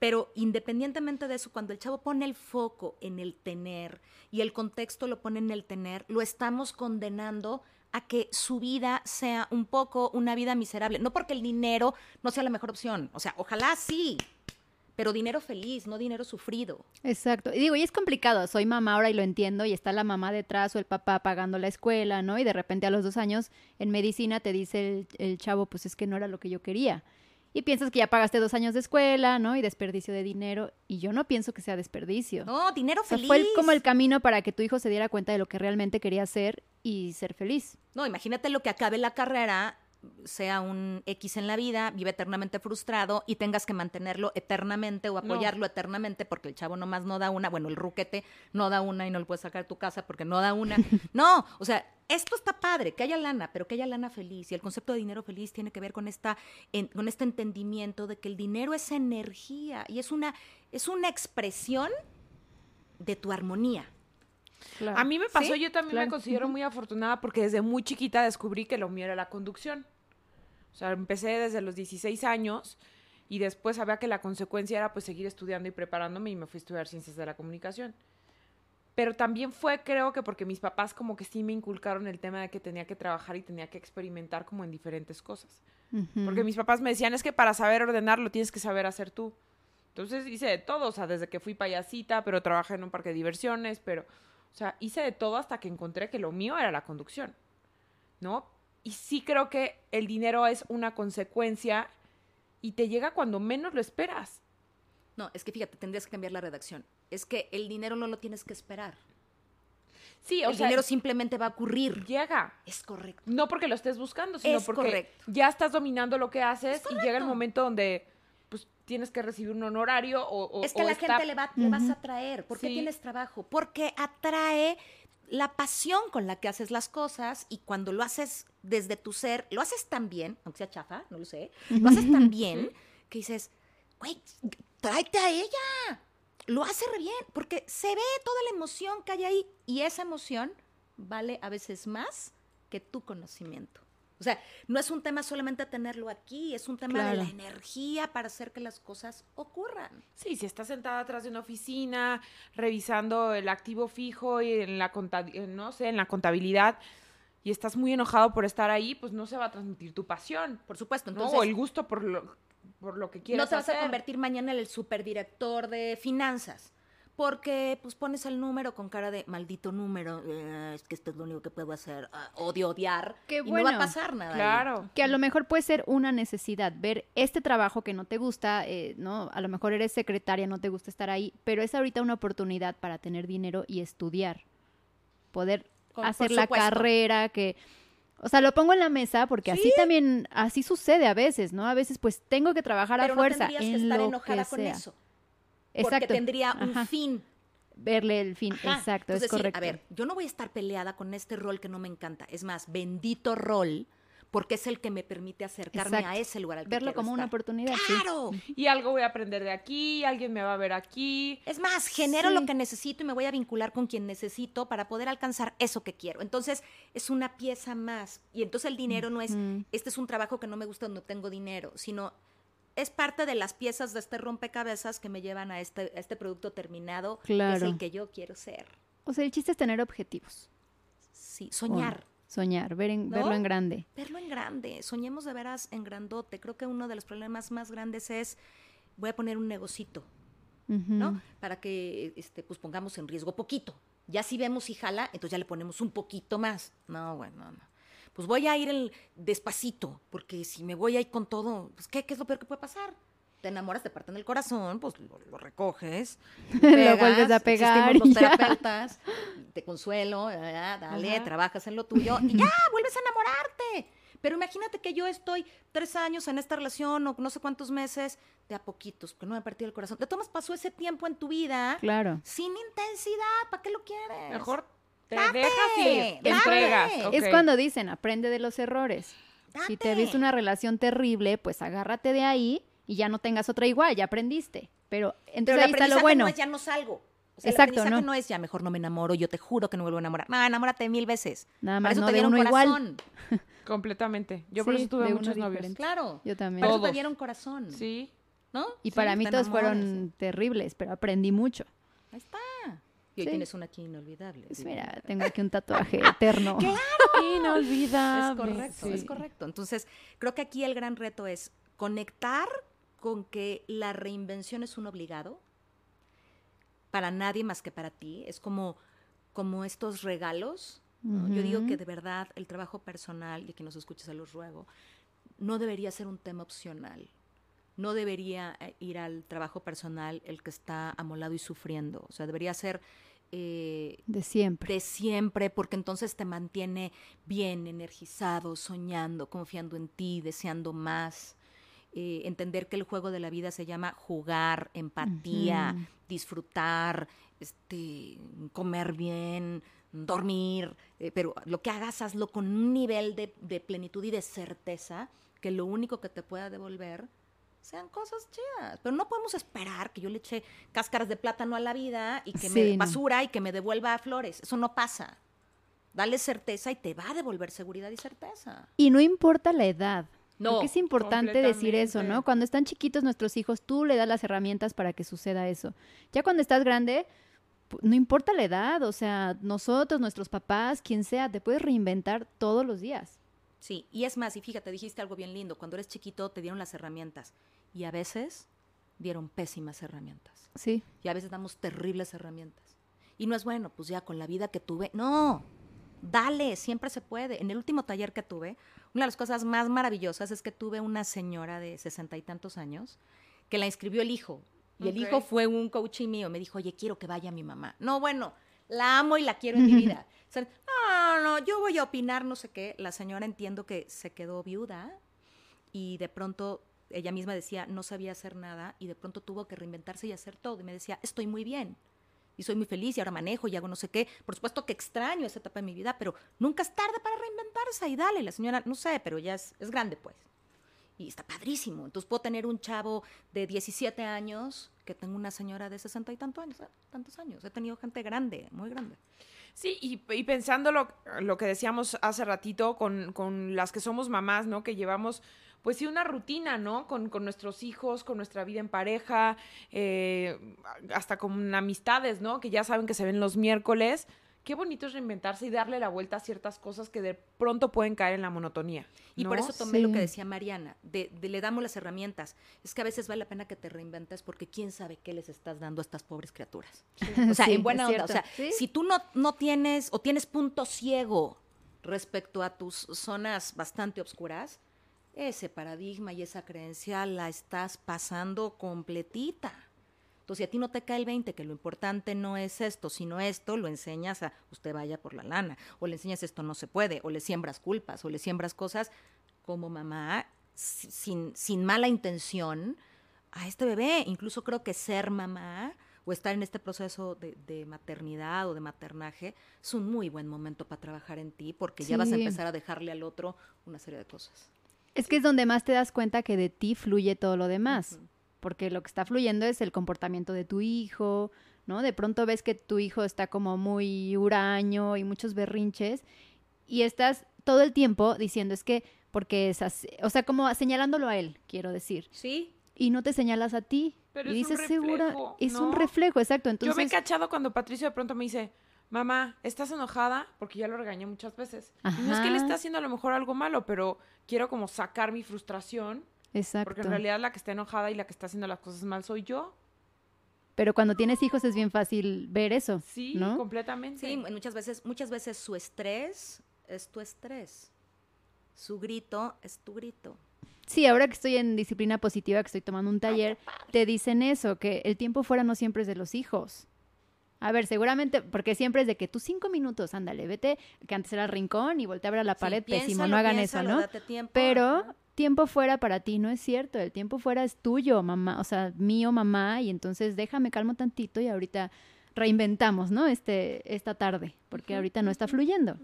Speaker 4: Pero independientemente de eso, cuando el chavo pone el foco en el tener y el contexto lo pone en el tener, lo estamos condenando a que su vida sea un poco una vida miserable. No porque el dinero no sea la mejor opción. O sea, ojalá sí, pero dinero feliz, no dinero sufrido.
Speaker 3: Exacto. Y digo, y es complicado, soy mamá ahora y lo entiendo, y está la mamá detrás o el papá pagando la escuela, ¿no? Y de repente a los dos años en medicina te dice el, el chavo, pues es que no era lo que yo quería. Y piensas que ya pagaste dos años de escuela, ¿no? Y desperdicio de dinero. Y yo no pienso que sea desperdicio.
Speaker 4: No, dinero
Speaker 3: O sea,
Speaker 4: feliz.
Speaker 3: fue el- como el camino para que tu hijo se diera cuenta de lo que realmente quería hacer y ser feliz.
Speaker 4: No, imagínate lo que acabe la carrera, sea un X en la vida, vive eternamente frustrado y tengas que mantenerlo eternamente o apoyarlo eternamente porque el chavo nomás no da una, bueno, el ruquete no da una y no lo puedes sacar de tu casa porque no da una. No, o sea, esto está padre, que haya lana, pero que haya lana feliz. Y el concepto de dinero feliz tiene que ver con esta, en- con este entendimiento de que el dinero es energía y es una, es una expresión de tu armonía.
Speaker 2: A mí me pasó,
Speaker 4: Sí,
Speaker 2: yo también
Speaker 3: claro.
Speaker 2: me considero muy afortunada porque desde muy chiquita descubrí que lo mío era la conducción. O sea, empecé desde los 16 años Y después sabía que la consecuencia era pues seguir estudiando y preparándome y me fui a estudiar ciencias de la comunicación. Pero también fue, creo que porque mis papás como que sí me inculcaron el tema de que tenía que trabajar y tenía que experimentar como en diferentes cosas. Porque mis papás me decían, es que para saber ordenar lo tienes que saber hacer tú. Entonces hice de todo, o sea, desde que fui payasita, pero trabajé en un parque de diversiones, pero, o sea, hice de todo hasta que encontré que lo mío era la conducción, ¿no? Y sí creo que el dinero es una consecuencia y te llega cuando menos lo esperas.
Speaker 4: No, es que fíjate, tendrías que cambiar la redacción. Es que el dinero no lo tienes que esperar.
Speaker 2: Sí, o
Speaker 4: el
Speaker 2: sea,
Speaker 4: dinero simplemente va a ocurrir.
Speaker 2: llega.
Speaker 4: Es correcto.
Speaker 2: No porque lo estés buscando, sino
Speaker 4: Es
Speaker 2: porque
Speaker 4: correcto.
Speaker 2: ya estás dominando lo que haces
Speaker 4: Es
Speaker 2: y llega el momento donde pues tienes que recibir un honorario o, o-
Speaker 4: es que a la
Speaker 2: está-
Speaker 4: gente le, va, le vas a atraer. ¿Por qué
Speaker 2: Sí.
Speaker 4: tienes trabajo? Porque atrae la pasión con la que haces las cosas y cuando lo haces desde tu ser, lo haces tan bien, aunque sea chafa, no lo sé, lo haces tan bien que dices, güey, tráete a ella. Lo hace re bien, porque se ve toda la emoción que hay ahí y esa emoción vale a veces más que tu conocimiento. O sea, no es un tema solamente tenerlo aquí, es un tema de la energía para hacer que las cosas ocurran.
Speaker 2: Sí, si estás sentada atrás de una oficina revisando el activo fijo y en la conta- eh, no sé, en la contabilidad y estás muy enojado por estar ahí, pues no se va a transmitir tu pasión,
Speaker 4: Por supuesto,
Speaker 2: ¿no?
Speaker 4: entonces
Speaker 2: o el gusto por lo por lo que quieras
Speaker 4: no te vas a convertir mañana en el superdirector de finanzas. Porque pues pones el número con cara de maldito número, eh, es que esto es lo único que puedo hacer, ah, odio odiar,
Speaker 3: Qué
Speaker 4: y no va a
Speaker 3: bueno.
Speaker 4: pasar nada. ahí.
Speaker 2: Claro.
Speaker 3: Que a lo mejor puede ser una necesidad, ver este trabajo que no te gusta, eh, ¿no? A lo mejor eres secretaria, no te gusta estar ahí, pero es ahorita una oportunidad para tener dinero y estudiar. Poder
Speaker 4: Con-
Speaker 3: hacer la carrera que... O sea, lo pongo en la mesa porque así también, así sucede a veces, ¿no? A veces pues tengo que trabajar
Speaker 4: Pero
Speaker 3: a
Speaker 4: no
Speaker 3: fuerza
Speaker 4: tendrías
Speaker 3: en
Speaker 4: que estar
Speaker 3: lo
Speaker 4: enojada
Speaker 3: que
Speaker 4: con
Speaker 3: sea.
Speaker 4: Porque tendría un fin.
Speaker 3: Verle el fin,
Speaker 4: Ajá.
Speaker 3: exacto,
Speaker 4: Entonces,
Speaker 3: es
Speaker 4: decir,
Speaker 3: correcto.
Speaker 4: A ver, yo no voy a estar peleada con este rol que no me encanta. Es más, bendito rol, porque es el que me permite acercarme
Speaker 3: Exacto.
Speaker 4: a ese lugar al que
Speaker 3: Verlo como una oportunidad, sí.
Speaker 4: ¡Claro!
Speaker 2: Y algo voy a aprender de aquí, alguien me va a ver aquí.
Speaker 4: Es más, genero
Speaker 3: Sí.
Speaker 4: lo que necesito y me voy a vincular con quien necesito para poder alcanzar eso que quiero. Entonces, es una pieza más. Y entonces el dinero no es, este es un trabajo que no me gusta, no tengo dinero, sino es parte de las piezas de este rompecabezas que me llevan a este, a este producto terminado, que es
Speaker 3: Claro.
Speaker 4: el que yo quiero ser.
Speaker 3: O sea, el chiste es tener objetivos.
Speaker 4: Sí, soñar.
Speaker 3: Soñar, ver en-
Speaker 4: ¿No?
Speaker 3: verlo en grande.
Speaker 4: Verlo en grande, soñemos de veras en grandote. Creo que uno de los problemas más grandes es, voy a poner un negocito. ¿no? Para que este, pues pongamos en riesgo poquito. Ya si vemos si jala, entonces ya le ponemos un poquito más. No, bueno, no. Pues voy a ir el, despacito, porque si me voy ahí con todo, pues ¿qué, qué es lo peor que puede pasar? Te enamoras, te parten el corazón, pues lo, lo recoges.
Speaker 3: Lo vuelves a pegar
Speaker 4: los
Speaker 3: ya.
Speaker 4: terapeutas, te consuelo, dale,
Speaker 2: Ajá.
Speaker 4: trabajas en lo tuyo y ya, vuelves a enamorarte. Pero imagínate que yo estoy tres años en esta relación o no sé cuántos meses, de a poquitos, porque no me ha partido el corazón. De tomas pasó ese tiempo en tu vida
Speaker 3: Claro.
Speaker 4: sin intensidad. ¿Para qué lo quieres?
Speaker 2: Mejor te
Speaker 4: Date,
Speaker 2: dejas ir, te
Speaker 4: date.
Speaker 2: entregas.
Speaker 3: Es cuando dicen, aprende de los errores. Si te viste una relación terrible, pues agárrate de ahí y ya no tengas otra igual, ya aprendiste. Pero
Speaker 4: Pero
Speaker 3: entonces
Speaker 4: el
Speaker 3: ahí está lo bueno.
Speaker 4: no es ya no salgo. O sea,
Speaker 3: Exacto,
Speaker 4: el
Speaker 3: ¿no?
Speaker 4: no. es ya mejor no me enamoro, yo te juro que no me vuelvo a enamorar. No, enamórate mil veces.
Speaker 3: Nada
Speaker 4: Para
Speaker 3: más
Speaker 4: eso
Speaker 3: no
Speaker 4: te
Speaker 3: de
Speaker 4: dieron
Speaker 3: uno igual.
Speaker 4: corazón.
Speaker 2: Completamente. Yo por
Speaker 3: Sí,
Speaker 2: eso tuve
Speaker 3: de uno
Speaker 2: muchos novios.
Speaker 4: Claro.
Speaker 3: Yo también.
Speaker 4: Para eso te dieron corazón.
Speaker 2: Sí.
Speaker 4: ¿No?
Speaker 3: Y
Speaker 4: Sí,
Speaker 3: para mí todos fueron terribles, pero aprendí mucho.
Speaker 4: Ahí está. Y hoy
Speaker 3: Sí.
Speaker 4: tienes una aquí inolvidable.
Speaker 3: Pues mira, tengo aquí un tatuaje eterno.
Speaker 4: Es
Speaker 2: Inolvidable.
Speaker 4: correcto, es correcto. Entonces, creo que aquí el gran reto es conectar con que la reinvención es un obligado para nadie más que para ti. Es como, como estos regalos. ¿no? Yo digo que de verdad el trabajo personal, y que nos escuches se los ruego, no debería ser un tema opcional. No debería eh, ir al trabajo personal el que está amolado y sufriendo. O sea, debería ser eh,
Speaker 3: De siempre.
Speaker 4: de siempre, porque entonces te mantiene bien, energizado, soñando, confiando en ti, deseando más. Eh, entender que el juego de la vida se llama jugar, empatía, disfrutar, este, comer bien, dormir, eh, pero lo que hagas, hazlo con un nivel de, de plenitud y de certeza que lo único que te pueda devolver sean cosas chidas. Pero no podemos esperar que yo le eche cáscaras de plátano a la vida y que
Speaker 3: Sí,
Speaker 4: me
Speaker 3: no.
Speaker 4: basura y que me devuelva flores. Eso no pasa. Dale certeza y te va a devolver seguridad y certeza.
Speaker 3: Y no importa la edad. No, Porque es importante decir eso, ¿no? Cuando están chiquitos nuestros hijos, tú le das las herramientas para que suceda eso. Ya cuando estás grande, no importa la edad, o sea, nosotros, nuestros papás, quien sea, te puedes reinventar todos los días.
Speaker 4: Sí, y es más, y fíjate, dijiste algo bien lindo, cuando eres chiquito te dieron las herramientas y a veces dieron pésimas herramientas.
Speaker 3: Sí.
Speaker 4: Y a veces damos terribles herramientas. Y no es bueno, pues ya con la vida que tuve, no, dale, siempre se puede. En el último taller que tuve, una de las cosas más maravillosas es que tuve una señora de sesenta y tantos años que la inscribió el hijo. Y el hijo fue un coaching mío. Me dijo, oye, quiero que vaya mi mamá. No, bueno, la amo y la quiero en mi vida. no, no, yo voy a opinar, no sé qué. La señora entiendo que se quedó viuda y de pronto ella misma decía, no sabía hacer nada y de pronto tuvo que reinventarse y hacer todo. Y me decía, estoy muy bien y soy muy feliz y ahora manejo y hago no sé qué. Por supuesto que extraño esa etapa de mi vida, pero nunca es tarde para reinventarse y dale. La señora, no sé, pero ya es, es grande pues. Y está padrísimo. Entonces puedo tener un chavo de 17 años que tengo una señora de 60 y tantos años, tantos años. He tenido gente grande, muy grande.
Speaker 2: Sí, y, pensando lo, lo, que decíamos hace ratito con, con, las que somos mamás, ¿no? Que llevamos, pues sí, una rutina, ¿no? Con, con nuestros hijos, con nuestra vida en pareja, eh, hasta con amistades, ¿no? Que ya saben que se ven los miércoles qué bonito es reinventarse y darle la vuelta a ciertas cosas que de pronto pueden caer en la monotonía.
Speaker 4: Y por eso tomé lo que decía Mariana, de, le damos las herramientas. Es que a veces vale la pena que te reinventes porque quién sabe qué les estás dando a estas pobres criaturas. O sea, en buena onda. O sea, si tú no, no tienes o tienes punto ciego respecto a tus zonas bastante oscuras, ese paradigma y esa creencia la estás pasando completita. Entonces, si a ti no te cae el 20, que lo importante no es esto, sino esto, lo enseñas a usted vaya por la lana, o le enseñas esto no se puede, o le siembras culpas, o le siembras cosas como mamá, sin, sin mala intención, a este bebé. Incluso creo que ser mamá o estar en este proceso de, maternidad o de maternaje es un muy buen momento para trabajar en ti, porque ya vas a empezar a dejarle al otro una serie de cosas.
Speaker 3: Es que es donde más te das cuenta que de ti fluye todo lo demás porque lo que está fluyendo es el comportamiento de tu hijo, ¿no? De pronto ves que tu hijo está como muy huraño y muchos berrinches y estás todo el tiempo diciendo es que porque es así, o sea, como señalándolo a él, quiero decir.
Speaker 4: Sí.
Speaker 3: Y no te señalas a ti.
Speaker 2: Pero
Speaker 3: y
Speaker 2: dices,
Speaker 3: segura, es un reflejo, exacto. Entonces,
Speaker 2: Yo me he cachado cuando Patricio de pronto me dice, mamá, ¿estás enojada? Porque ya lo regañé muchas veces. Y no es que él está haciendo a lo mejor algo malo, pero quiero como sacar mi frustración
Speaker 3: Exacto.
Speaker 2: Porque en realidad la que está enojada y la que está haciendo las cosas mal soy yo.
Speaker 3: Pero cuando tienes hijos es bien fácil ver eso.
Speaker 2: Sí,
Speaker 3: ¿no?
Speaker 2: completamente.
Speaker 4: Sí, muchas veces, muchas veces su estrés es tu estrés. Su grito es tu grito.
Speaker 3: Sí, ahora que estoy en disciplina positiva, que estoy tomando un taller, te dicen eso, que el tiempo fuera no siempre es de los hijos. A ver, seguramente, porque siempre es de que tú cinco minutos, ándale, vete, que antes era el rincón y voltea a ver a la pared, pésimo, no hagan eso, ¿no? Pero tiempo fuera para ti, no es cierto, el tiempo fuera es tuyo, mamá, o sea, mío, mamá, y entonces déjame calmo tantito y ahorita reinventamos, ¿no? Este, esta tarde, porque ahorita no está fluyendo.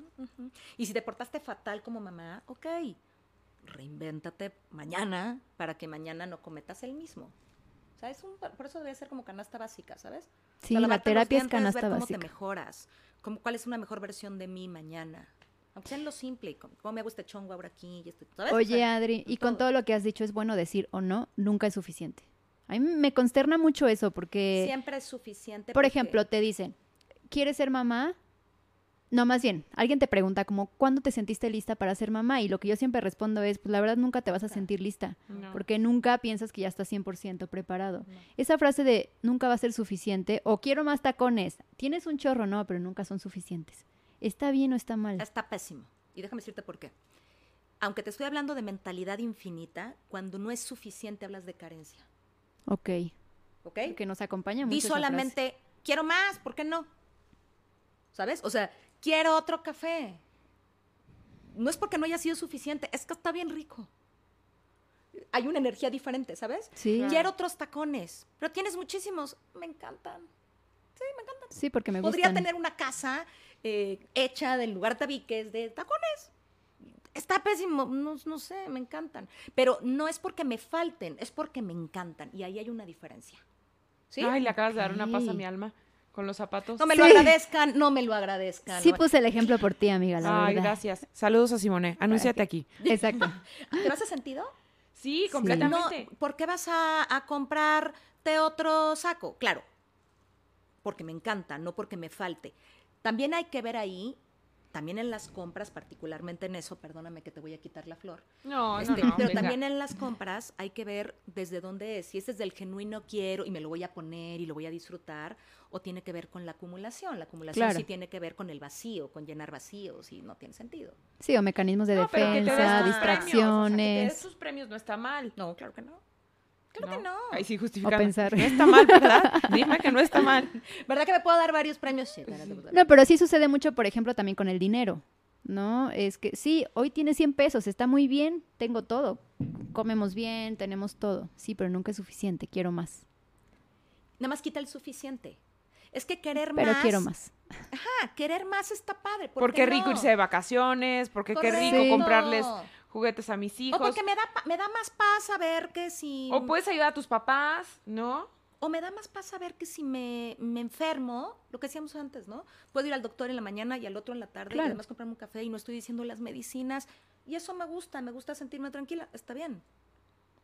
Speaker 4: Y si te portaste fatal como mamá, ok, reinvéntate mañana para que mañana no cometas el mismo. O sea, es un, por eso debe ser como canasta básica, ¿sabes?
Speaker 3: Sí, la terapia es canasta
Speaker 4: ver
Speaker 3: básica.
Speaker 4: ¿Cómo te mejoras? ¿Cuál es una mejor versión de mí mañana? Aunque sea en lo simple, como me hago este chongo ahora aquí, y este, ¿sabes?
Speaker 3: Oye, Adri, y con todo lo que has dicho, es bueno decir o no, nunca es suficiente. A mí me consterna mucho eso porque...
Speaker 4: Siempre es suficiente.
Speaker 3: Por ejemplo, te dicen, ¿quieres ser mamá? No, más bien, alguien te pregunta como, ¿cuándo te sentiste lista para ser mamá? Y lo que yo siempre respondo es, pues la verdad nunca te vas a sentir lista, porque nunca piensas que ya estás 100% preparado. Esa frase de nunca va a ser suficiente o quiero más tacones, tienes un chorro, no, pero nunca son suficientes. ¿Está bien o está mal?
Speaker 4: Está pésimo. Y déjame decirte por qué. Aunque te estoy hablando de mentalidad infinita, cuando no es suficiente hablas de carencia.
Speaker 3: Ok.
Speaker 4: ¿Ok?
Speaker 3: Que nos acompaña mucho.
Speaker 4: Di solamente, quiero más, ¿por qué no? ¿Sabes? O sea, quiero otro café. No es porque no haya sido suficiente, es que está bien rico. Hay una energía diferente, ¿sabes?
Speaker 3: Sí.
Speaker 4: Quiero otros tacones, pero tienes muchísimos. Me encantan. Sí, me encantan.
Speaker 3: Sí, porque me
Speaker 4: Podría tener una casa eh, hecha del lugar tabiques de tacones. Está pésimo, no, sé, me encantan. Pero no es porque me falten, es porque me encantan. Y ahí hay una diferencia.
Speaker 2: ¿Sí? Ay, le acabas de dar una paz a mi alma con los zapatos.
Speaker 4: No me lo agradezcan, no me lo agradezcan.
Speaker 3: Sí
Speaker 4: No-
Speaker 3: puse el ejemplo por ti, amiga, la
Speaker 2: Ay,
Speaker 3: verdad.
Speaker 2: gracias. Saludos a Simone. Anúnciate aquí.
Speaker 3: Exacto.
Speaker 4: ¿Te hace sentido?
Speaker 2: Sí,
Speaker 4: No,
Speaker 2: completamente.
Speaker 4: ¿por qué vas a, a comprarte otro saco? Claro, porque me encanta, no porque me falte. También hay que ver ahí, también en las compras, particularmente en eso, perdóname que te voy a quitar la flor.
Speaker 2: No,
Speaker 4: Este,
Speaker 2: no, no.
Speaker 4: pero
Speaker 2: venga.
Speaker 4: también en las compras hay que ver desde dónde es. Si es desde el genuino quiero y me lo voy a poner y lo voy a disfrutar, o tiene que ver con la acumulación. La acumulación
Speaker 3: Claro.
Speaker 4: sí tiene que ver con el vacío, con llenar vacíos y no tiene sentido.
Speaker 3: Sí, o mecanismos de
Speaker 2: No, pero que te des
Speaker 3: defensa,
Speaker 2: tus premios, o sea, que te
Speaker 3: distracciones.
Speaker 2: des tus premios no está mal.
Speaker 4: No, claro que no. Claro que no.
Speaker 2: Ay, sí,
Speaker 3: pensar.
Speaker 2: No está mal, ¿verdad? Dime que no está mal.
Speaker 4: ¿Verdad que me puedo dar varios premios? Sí,
Speaker 3: No, pero sí sucede mucho, por ejemplo, también con el dinero, ¿no? Es que sí, hoy tienes 100 pesos, está muy bien, tengo todo, comemos bien, tenemos todo, sí, pero nunca es suficiente, quiero más,
Speaker 4: Nada más quita el suficiente. Es que querer
Speaker 3: pero
Speaker 4: más.
Speaker 3: quiero más.
Speaker 4: Ajá, querer más está padre. ¿por
Speaker 2: Porque
Speaker 4: qué
Speaker 2: rico
Speaker 4: no?
Speaker 2: irse de vacaciones, porque qué rico comprarles juguetes a mis
Speaker 4: O
Speaker 2: hijos.
Speaker 4: porque me da, me da más paz saber que si.
Speaker 2: O puedes ayudar a tus papás, ¿no?
Speaker 4: o me da más paz saber que si me, me enfermo, lo que decíamos antes, ¿no? Puedo ir al doctor en la mañana y al otro en la tarde
Speaker 3: Claro.
Speaker 4: y además comprarme un café y no estoy diciendo las medicinas. Y eso me gusta, me gusta sentirme tranquila. Está bien.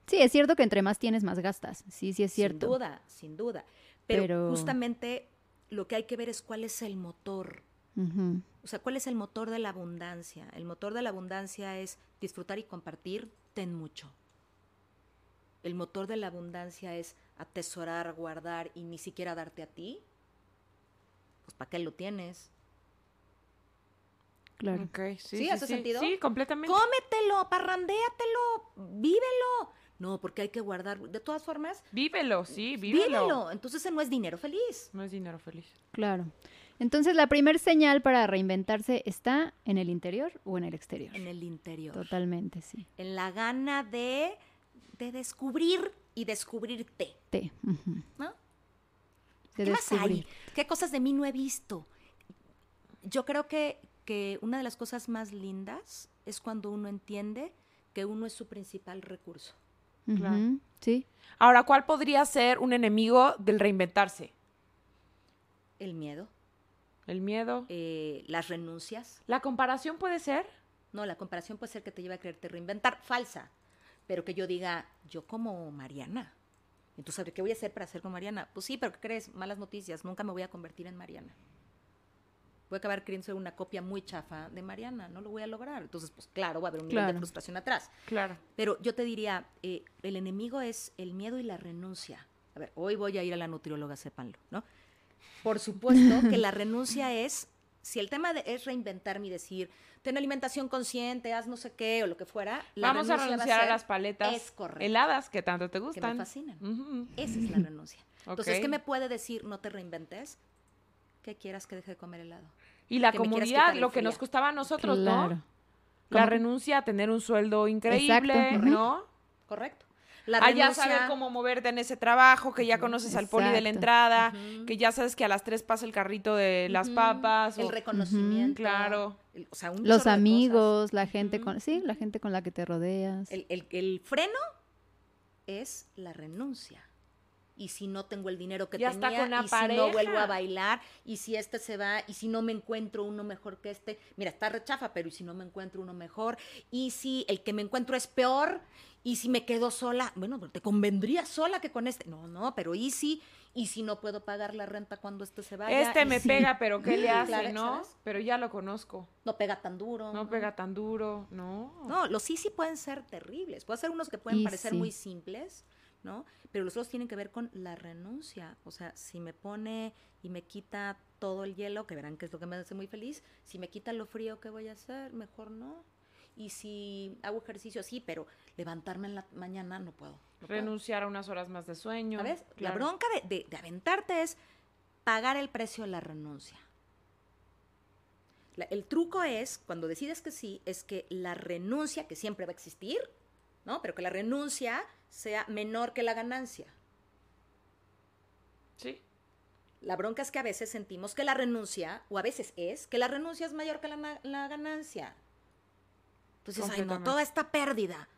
Speaker 3: Sí, es cierto que entre más tienes, más gastas, sí, sí es cierto.
Speaker 4: Sin duda, sin duda. Pero,
Speaker 3: Pero-
Speaker 4: justamente lo que hay que ver es cuál es el motor.
Speaker 3: Ujú.
Speaker 4: O sea, ¿cuál es el motor de la abundancia? El motor de la abundancia es disfrutar y compartir, ten mucho. El motor de la abundancia es atesorar, guardar y ni siquiera darte a ti. Pues ¿para qué lo tienes?
Speaker 3: Claro.
Speaker 2: Ok, sí.
Speaker 4: ¿Sí? ¿Hace sentido?
Speaker 2: Sí, completamente.
Speaker 4: Cómetelo, parrandéatelo, vívelo. No, porque hay que guardar. De todas formas,
Speaker 2: Vívelo, sí, vívelo.
Speaker 4: vívelo. Entonces ese no es dinero feliz.
Speaker 2: No es dinero feliz.
Speaker 3: Claro. Entonces, la primer señal para reinventarse está en el interior o en el exterior.
Speaker 4: En el interior.
Speaker 3: Totalmente, sí.
Speaker 4: En la gana de, de descubrir y descubrirte.
Speaker 3: Te.
Speaker 4: ¿no?
Speaker 3: De
Speaker 4: ¿Qué más hay? ¿Qué cosas de mí no he visto? Yo creo que, que una de las cosas más lindas es cuando uno entiende que uno es su principal recurso.
Speaker 2: Claro.
Speaker 3: Sí.
Speaker 2: Ahora, ¿cuál podría ser un enemigo del reinventarse?
Speaker 4: El miedo,
Speaker 2: El miedo.
Speaker 4: eh, las renuncias.
Speaker 2: ¿La comparación puede ser?
Speaker 4: No, la comparación puede ser que te lleve a quererte reinventar. Falsa. Pero que yo diga, yo como Mariana. Entonces, ¿sabe ¿qué voy a hacer para ser como Mariana? Pues sí, pero ¿qué crees? Malas noticias. Nunca me voy a convertir en Mariana. Voy a acabar queriendo ser una copia muy chafa de Mariana. No lo voy a lograr. Entonces, pues claro, va a haber un nivel de frustración atrás.
Speaker 2: Claro.
Speaker 4: Pero yo te diría, eh, el enemigo es el miedo y la renuncia. A ver, hoy voy a ir a la nutrióloga, sépanlo, ¿no? Por supuesto que la renuncia es, si el tema de- es reinventarme y decir, ten alimentación consciente, haz no sé qué o lo que fuera, la
Speaker 2: Vamos a
Speaker 4: va
Speaker 2: renunciar a,
Speaker 4: ser,
Speaker 2: las paletas
Speaker 4: Es correcto.
Speaker 2: heladas que tanto te
Speaker 4: Que me
Speaker 2: gustan.
Speaker 4: fascinan. Esa es la renuncia. Entonces. ¿qué me puede decir no te reinventes? Que quieras que deje de comer helado.
Speaker 2: Y la
Speaker 4: que
Speaker 2: comunidad, lo que nos costaba a nosotros,
Speaker 3: claro.
Speaker 2: ¿no? La renuncia a tener un sueldo increíble,
Speaker 3: Exacto.
Speaker 2: ¿no?
Speaker 4: ¿Correcto? La
Speaker 2: A ya
Speaker 4: renuncia-
Speaker 2: saber cómo moverte en ese trabajo, que ya conoces al poli de la entrada, que ya sabes que a las tres pasa el carrito de las papas.
Speaker 4: El reconocimiento.
Speaker 2: Claro.
Speaker 4: el- o sea, un
Speaker 3: Los amigos, la gente con, sí, la gente con la que te rodeas.
Speaker 4: El, el- el freno es la renuncia. Y si no tengo el dinero que
Speaker 2: Ya está
Speaker 4: tenía,
Speaker 2: con la
Speaker 4: y si no
Speaker 2: pareja.
Speaker 4: vuelvo a bailar, y si este se va, y si no me encuentro uno mejor que este, mira, está rechafa, pero y si no me encuentro uno mejor, y si el que me encuentro es peor, y si me quedo sola, bueno, te convendría sola que con este. No, no, pero y si, y si no puedo pagar la renta cuando este se vaya.
Speaker 2: Este me
Speaker 4: si
Speaker 2: pega, pero ¿qué le hace,
Speaker 4: Claro,
Speaker 2: no?
Speaker 4: ¿sabes?
Speaker 2: Pero ya lo conozco.
Speaker 4: No pega tan duro.
Speaker 2: No pega tan duro, ¿no?
Speaker 4: No, los sí sí pueden ser terribles. Puede ser unos que pueden
Speaker 3: Y
Speaker 4: parecer
Speaker 3: sí.
Speaker 4: muy simples, ¿no? Pero los otros tienen que ver con la renuncia. O sea, si me pone y me quita todo el hielo, que verán que es lo que me hace muy feliz, si me quita lo frío, ¿qué voy a hacer? Mejor no. Y si hago ejercicio, sí, pero levantarme en la mañana no puedo. no puedo.
Speaker 2: Renunciar a unas horas más de sueño.
Speaker 4: ¿Sabes? La bronca de, de- de aventarte es pagar el precio de la renuncia. La- el truco es, cuando decides que sí, es que la renuncia, que siempre va a existir, ¿no? Pero que la renuncia sea menor que la ganancia.
Speaker 2: Sí.
Speaker 4: La bronca es que a veces sentimos que la renuncia, o a veces es, que la renuncia es mayor que la, la ganancia. Entonces, ay, no, toda esta pérdida.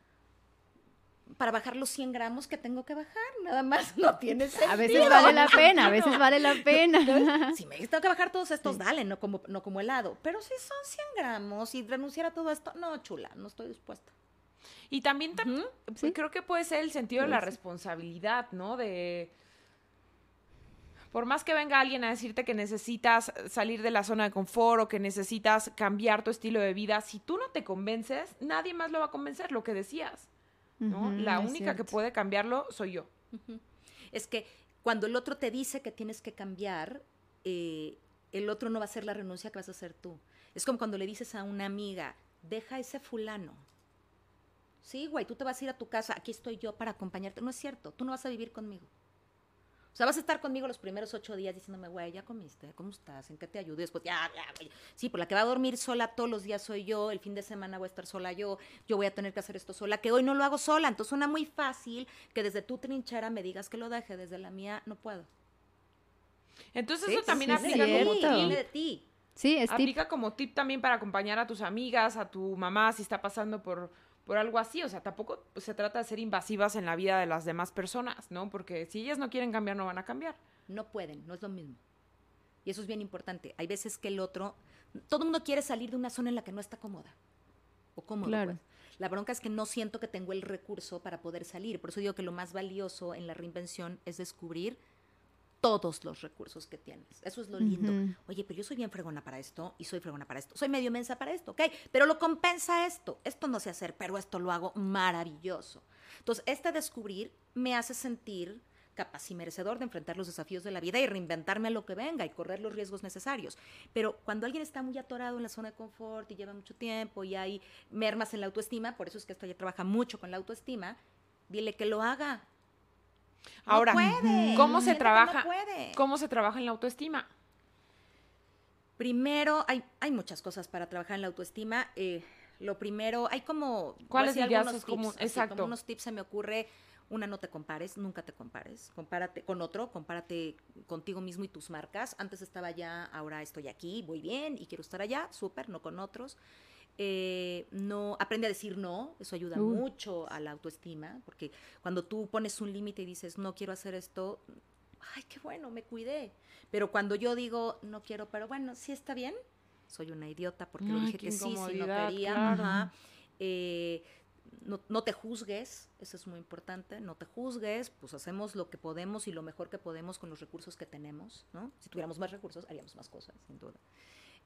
Speaker 4: para bajar los 100 gramos que tengo que bajar, nada más no tiene sentido.
Speaker 3: A veces vale la pena, a veces vale la pena.
Speaker 4: Si me tengo que bajar todos estos, dale, no como, no como helado. Pero si son 100 gramos y renunciar a todo esto, no, chula, no estoy dispuesta.
Speaker 2: Y también pues, creo que puede ser el sentido de la responsabilidad, ¿no? De por más que venga alguien a decirte que necesitas salir de la zona de confort o que necesitas cambiar tu estilo de vida, si tú no te convences, nadie más lo va a convencer, lo que decías. ¿no? la única que puede cambiarlo soy yo.
Speaker 4: Es que cuando el otro te dice que tienes que cambiar, eh, el otro no va a hacer la renuncia que vas a hacer tú. Es como cuando le dices a una amiga, deja ese fulano. Sí, güey, tú te vas a ir a tu casa, aquí estoy yo para acompañarte. No es cierto, tú no vas a vivir conmigo. O sea, vas a estar conmigo los primeros ocho días diciéndome, güey, ¿ya comiste? ¿Cómo estás? ¿En qué te ayudo? Y después, ya, ya, güey. Sí, por la que va a dormir sola todos los días soy yo, el fin de semana voy a estar sola yo, yo voy a tener que hacer esto sola, que hoy no lo hago sola. Entonces suena muy fácil que desde tu trinchera me digas que lo deje, desde la mía no puedo.
Speaker 2: Entonces eso también aplica como tip. De ti. Sí, es aplica como tip también para acompañar a tus amigas, a tu mamá si está pasando por por algo así. O sea, tampoco se trata de ser invasivas en la vida de las demás personas, ¿no? Porque si ellas no quieren cambiar, no van a cambiar.
Speaker 4: No pueden, no es lo mismo. Y eso es bien importante. Hay veces que el otro, todo el mundo quiere salir de una zona en la que no está cómoda. O cómodo. Claro. Pues. La bronca es que no siento que tengo el recurso para poder salir. Por eso digo que lo más valioso en la reinvención es descubrir todos los recursos que tienes. Eso es lo lindo. Oye, pero yo soy bien fregona para esto y soy fregona para esto. Soy medio mensa para esto, ¿ok? Pero lo compensa esto. Esto no sé hacer, pero esto lo hago maravilloso. Entonces, este descubrir me hace sentir capaz y merecedor de enfrentar los desafíos de la vida y reinventarme a lo que venga y correr los riesgos necesarios. Pero cuando alguien está muy atorado en la zona de confort y lleva mucho tiempo y hay mermas en la autoestima, por eso es que esto ya trabaja mucho con la autoestima, dile que lo haga,
Speaker 2: Ahora, ¿cómo se trabaja? ¿Cómo se trabaja en la autoestima?
Speaker 4: Primero, hay, hay muchas cosas para trabajar en la autoestima. Eh, lo primero, hay como...
Speaker 2: ¿Cuáles dirías tips, como, exacto.
Speaker 4: como unos tips se me ocurre. Una, no te compares, nunca te compares. Compárate con otro, compárate contigo mismo y tus marcas. Antes estaba allá, ahora estoy aquí, voy bien y quiero estar allá, súper, no con otros. Eh, no aprende a decir no, eso ayuda mucho a la autoestima, porque cuando tú pones un límite y dices, no quiero hacer esto, ay, qué bueno, me cuidé. Pero cuando yo digo, no quiero, pero bueno, sí está bien, soy una idiota porque le dije que sí, si no quería. Eh, no, no, te juzgues, eso es muy importante, no te juzgues, pues hacemos lo que podemos y lo mejor que podemos con los recursos que tenemos, ¿no? Si tuviéramos más recursos, haríamos más cosas, sin duda.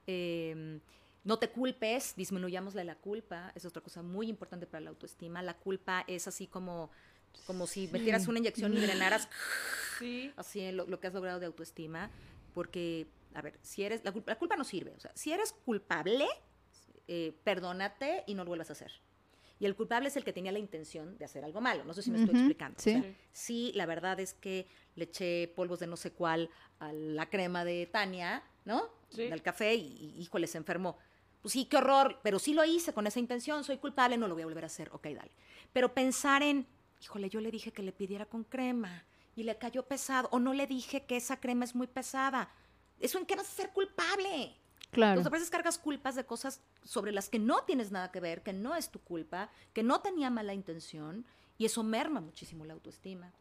Speaker 4: Eh, no te culpes, disminuyámosle la culpa, es otra cosa muy importante para la autoestima. La culpa es así como, como si metieras una inyección y drenaras así lo, lo, que has logrado de autoestima, porque, a ver, si eres, la culpa, la culpa no sirve, o sea, si eres culpable, eh, perdónate y no lo vuelvas a hacer. Y el culpable es el que tenía la intención de hacer algo malo. No sé si me estoy explicando. Sí. sí, la verdad es que le eché polvos de no sé cuál a la crema de Tania, ¿no? Del café y, y, híjole, se enfermó pues sí, qué horror, pero sí lo hice con esa intención, soy culpable, no lo voy a volver a hacer, ok, dale. Pero pensar en, híjole, yo le dije que le pidiera con crema y le cayó pesado, o no le dije que esa crema es muy pesada. ¿Eso en qué vas a ser culpable? Claro. Entonces a veces cargas culpas de cosas sobre las que no tienes nada que ver, que no es tu culpa, que no tenía mala intención, y eso merma muchísimo la autoestima.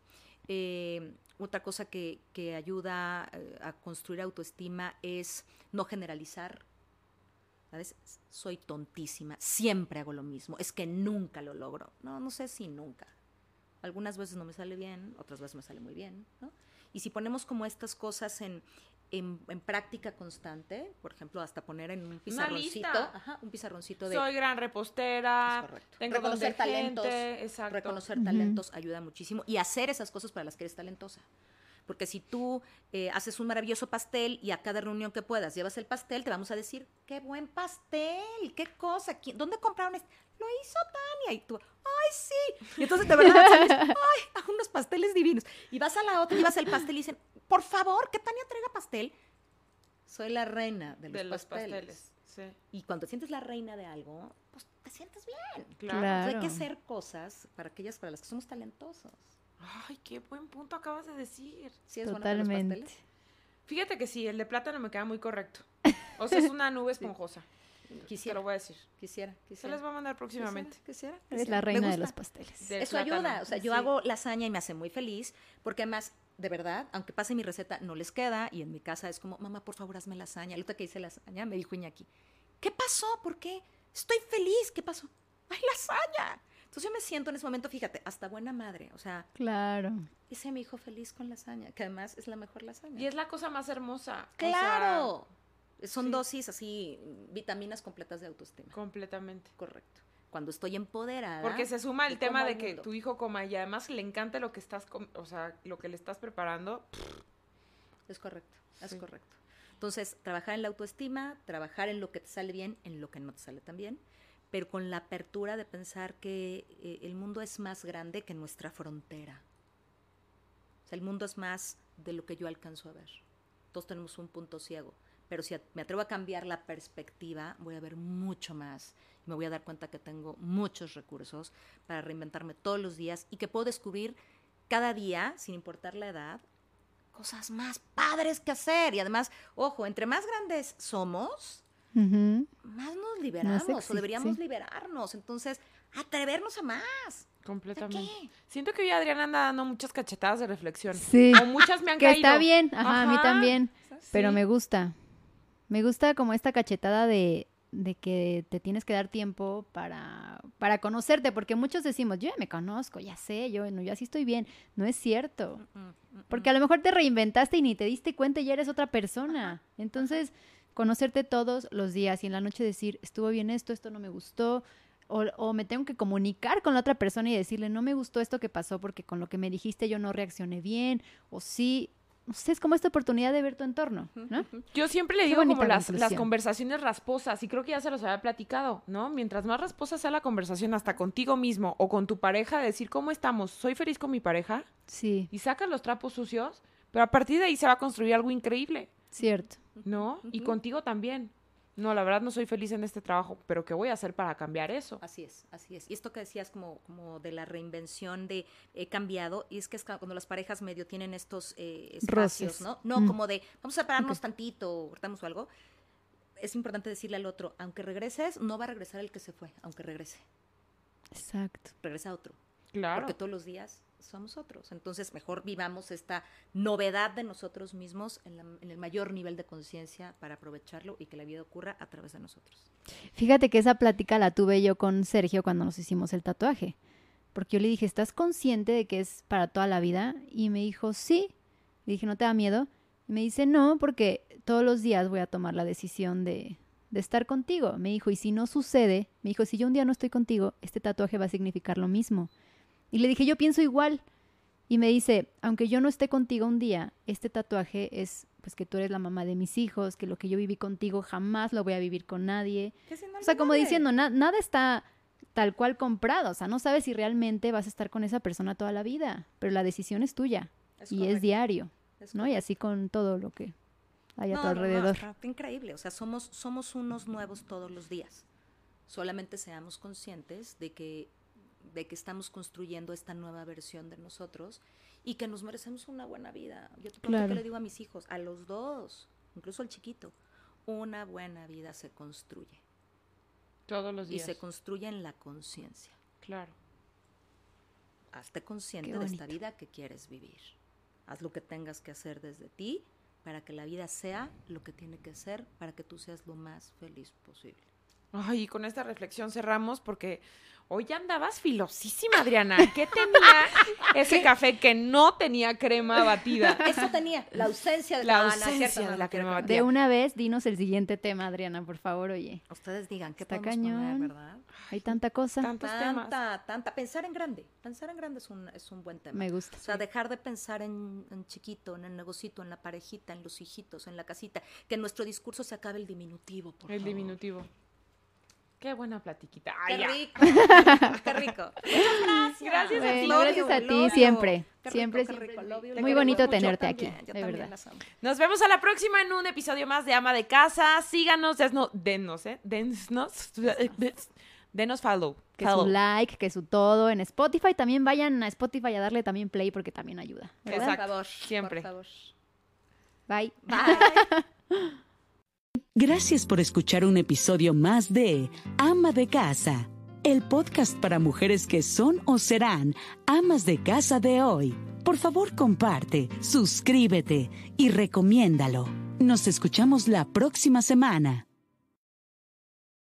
Speaker 4: Eh, otra cosa que, que ayuda eh, a construir autoestima es no generalizar ¿sabes? Soy tontísima, siempre hago lo mismo, es que nunca lo logro. No, no sé si nunca. Algunas veces no me sale bien, otras veces me sale muy bien, ¿no? Y si ponemos como estas cosas en, en, práctica constante, por ejemplo, hasta poner en un pizarroncito, ajá, un pizarroncito de...
Speaker 2: Soy gran repostera, tengo
Speaker 4: reconocer talentos, reconocer talentos ayuda muchísimo y hacer esas cosas para las que eres talentosa. Porque si tú eh, haces un maravilloso pastel y a cada reunión que puedas llevas el pastel, te vamos a decir, qué buen pastel, qué cosa, ¿dónde compraron esto? Lo hizo Tania. Y tú, ay, sí. Y entonces de verdad ay, unos pasteles divinos. Y vas a la otra y llevas el pastel y dicen, por favor, que Tania traiga pastel. Soy la reina de los, pasteles. Y cuando sientes la reina de algo, pues te sientes bien. Claro. hay que hacer cosas para aquellas para las que somos talentosos.
Speaker 2: Ay, qué buen punto acabas de decir.
Speaker 3: ¿Sí es Totalmente.
Speaker 2: Fíjate que sí, el de plátano me queda muy correcto. O sea, es una nube esponjosa. Te
Speaker 4: Quisiera,
Speaker 2: lo voy a decir.
Speaker 4: quisiera,
Speaker 2: Se
Speaker 4: quisiera.
Speaker 2: les va a mandar próximamente.
Speaker 4: Quisiera, quisiera.
Speaker 3: la reina de los pasteles.
Speaker 2: Del
Speaker 4: Eso
Speaker 2: plátano.
Speaker 4: ayuda, o sea, yo
Speaker 2: Sí.
Speaker 4: hago lasaña y me hace muy feliz, porque además, de verdad, aunque pase mi receta, no les queda, y en mi casa es como, mamá, por favor, hazme lasaña. El otro que hice lasaña, me dijo Iñaki, ¿qué pasó? ¿Por qué? Estoy feliz, ¿qué pasó? ¡Ay, lasaña! Entonces yo me siento en ese momento, fíjate, hasta buena madre, o sea,
Speaker 3: Claro.
Speaker 4: hice a mi hijo feliz con lasaña, que además es la mejor lasaña.
Speaker 2: Y es la cosa más hermosa. o sea,
Speaker 4: ¡Claro! Son
Speaker 2: sí.
Speaker 4: dosis así, vitaminas completas de autoestima.
Speaker 2: completamente.
Speaker 4: Correcto. Cuando estoy empoderada.
Speaker 2: Porque se suma el tema de que tu hijo coma y además le encanta lo que estás, com- o sea, lo que le estás preparando.
Speaker 4: Es correcto, es
Speaker 2: Sí.
Speaker 4: correcto. Entonces, trabajar en la autoestima, trabajar en lo que te sale bien, en lo que no te sale tan bien, pero con la apertura de pensar que eh, el mundo es más grande que nuestra frontera. O sea, el mundo es más de lo que yo alcanzo a ver. Todos tenemos un punto ciego, pero si me atrevo a cambiar la perspectiva, voy a ver mucho más y me voy a dar cuenta que tengo muchos recursos para reinventarme todos los días y que puedo descubrir cada día, sin importar la edad, cosas más padres que hacer. Y además, ojo, entre más grandes somos, Más nos liberamos o deberíamos
Speaker 3: sí.
Speaker 4: liberarnos. Entonces, atrevernos a más.
Speaker 2: Completamente.
Speaker 4: qué?
Speaker 2: Siento que hoy Adriana anda dando muchas cachetadas de reflexión.
Speaker 3: Sí.
Speaker 2: O muchas me han
Speaker 3: Que
Speaker 2: caído.
Speaker 3: está bien, ajá, a mí también. Pero
Speaker 2: Sí.
Speaker 3: me gusta. Me gusta como esta cachetada de, de que te tienes que dar tiempo para, para conocerte, porque muchos decimos, yo ya me conozco, ya sé, yo, no, yo así estoy bien. No es cierto. Porque a lo mejor te reinventaste y ni te diste cuenta y ya eres otra persona. Entonces, conocerte todos los días y en la noche decir, estuvo bien esto, esto no me gustó. O, o me tengo que comunicar con la otra persona y decirle, no me gustó esto que pasó porque con lo que me dijiste yo no reaccioné bien. O sí, no sé, es como esta oportunidad de ver tu entorno, ¿no?
Speaker 2: Yo siempre le digo como las, las conversaciones rasposas, y creo que ya se los había platicado, ¿no? Mientras más rasposa sea la conversación hasta contigo mismo o con tu pareja, decir, ¿cómo estamos? ¿Soy feliz con mi pareja?
Speaker 3: Sí,
Speaker 2: Y sacas los trapos sucios, pero a partir de ahí se va a construir algo increíble,
Speaker 3: cierto.
Speaker 2: ¿No? Y contigo también. No, la verdad no soy feliz en este trabajo, pero ¿qué voy a hacer para cambiar eso?
Speaker 4: Así es, así es. Y esto que decías como, como de la reinvención de he cambiado, y es que es cuando las parejas medio tienen estos eh, espacios,
Speaker 3: Roces.
Speaker 4: ¿no? No,
Speaker 3: Mm.
Speaker 4: como de vamos a separarnos
Speaker 3: Ok.
Speaker 4: tantito, cortamos o algo. Es importante decirle al otro, aunque regreses, no va a regresar el que se fue, aunque regrese.
Speaker 3: Exacto.
Speaker 4: Regresa otro.
Speaker 2: Claro.
Speaker 4: Porque todos los días somos otros. Entonces, mejor vivamos esta novedad de nosotros mismos en, la- en el mayor nivel de conciencia para aprovecharlo y que la vida ocurra a través de nosotros.
Speaker 3: Fíjate que esa plática la tuve yo con Sergio cuando nos hicimos el tatuaje. Porque yo le dije, ¿estás consciente de que es para toda la vida? Y me dijo, sí. Le dije, ¿no te da miedo? Y me dice, no, porque todos los días voy a tomar la decisión de, de estar contigo. Me dijo, y si no sucede, me dijo, si yo un día no estoy contigo, este tatuaje va a significar lo mismo. Y le dije, yo pienso igual. Y me dice, aunque yo no esté contigo un día, este tatuaje es pues que tú eres la mamá de mis hijos, que lo que yo viví contigo jamás lo voy a vivir con nadie. O sea, como diciendo, na- nada está tal cual comprado. O sea, no sabes si realmente vas a estar con esa persona toda la vida, pero la decisión es tuya y es diario, ¿no? Y así con todo lo que hay a tu
Speaker 4: no, no,
Speaker 3: alrededor.
Speaker 4: está increíble. O sea, somos, somos unos nuevos todos los días. Solamente seamos conscientes de que, de que estamos construyendo esta nueva versión de nosotros y que nos merecemos una buena vida. Yo te pregunto
Speaker 3: Claro.
Speaker 4: qué le digo a mis hijos, a los dos, incluso al chiquito. Una buena vida se construye.
Speaker 2: Todos los
Speaker 4: Y
Speaker 2: días.
Speaker 4: se construye en la conciencia.
Speaker 2: Claro.
Speaker 4: Hazte consciente de esta vida que quieres vivir. Haz lo que tengas que hacer desde ti para que la vida sea lo que tiene que ser para que tú seas lo más feliz posible.
Speaker 2: Ay, y con esta reflexión cerramos porque hoy ya andabas filosísima, Adriana. ¿Qué tenía ese café que no tenía crema batida?
Speaker 4: Eso tenía, la ausencia de
Speaker 2: La
Speaker 4: no es
Speaker 2: ausencia de la crema batida.
Speaker 3: De una vez, dinos el siguiente tema, Adriana, por favor, oye.
Speaker 4: Ustedes digan, ¿qué
Speaker 3: Está
Speaker 4: podemos poner,
Speaker 3: cañón.
Speaker 4: verdad?
Speaker 3: Hay tanta cosa.
Speaker 2: Tantos temas.
Speaker 4: Tanta, tanta. Pensar en grande. Pensar en grande es un, es un buen tema.
Speaker 3: Me gusta.
Speaker 4: O sea, dejar de pensar en, en chiquito, en el negocito, en la parejita, en los hijitos, en la casita. Que en nuestro discurso se acabe el diminutivo, por
Speaker 2: El
Speaker 4: favor.
Speaker 2: diminutivo. Qué buena platiquita. Ay,
Speaker 4: Qué rico. Qué rico. Muchas gracias.
Speaker 2: Gracias a ti.
Speaker 3: Bueno, gracias a ti, siempre.
Speaker 4: Qué
Speaker 3: Siempre,
Speaker 4: rico,
Speaker 3: siempre.
Speaker 4: rico. You,
Speaker 3: Muy bonito tenerte
Speaker 4: También,
Speaker 3: aquí, de verdad.
Speaker 2: Nos vemos a la próxima en un episodio más de Ama de Casa. Síganos, desno, denos, ¿eh? Denos, denos follow.
Speaker 3: Que
Speaker 2: follow.
Speaker 3: su like, que su todo en Spotify. También vayan a Spotify a darle también play porque también ayuda. ¿verdad?
Speaker 2: Exacto.
Speaker 4: Por favor.
Speaker 2: Siempre.
Speaker 4: Por favor.
Speaker 3: Bye.
Speaker 4: Bye.
Speaker 1: Gracias por escuchar un episodio más de Ama de Casa, el podcast para mujeres que son o serán amas de casa de hoy. Por favor, comparte, suscríbete y recomiéndalo. Nos escuchamos la próxima semana.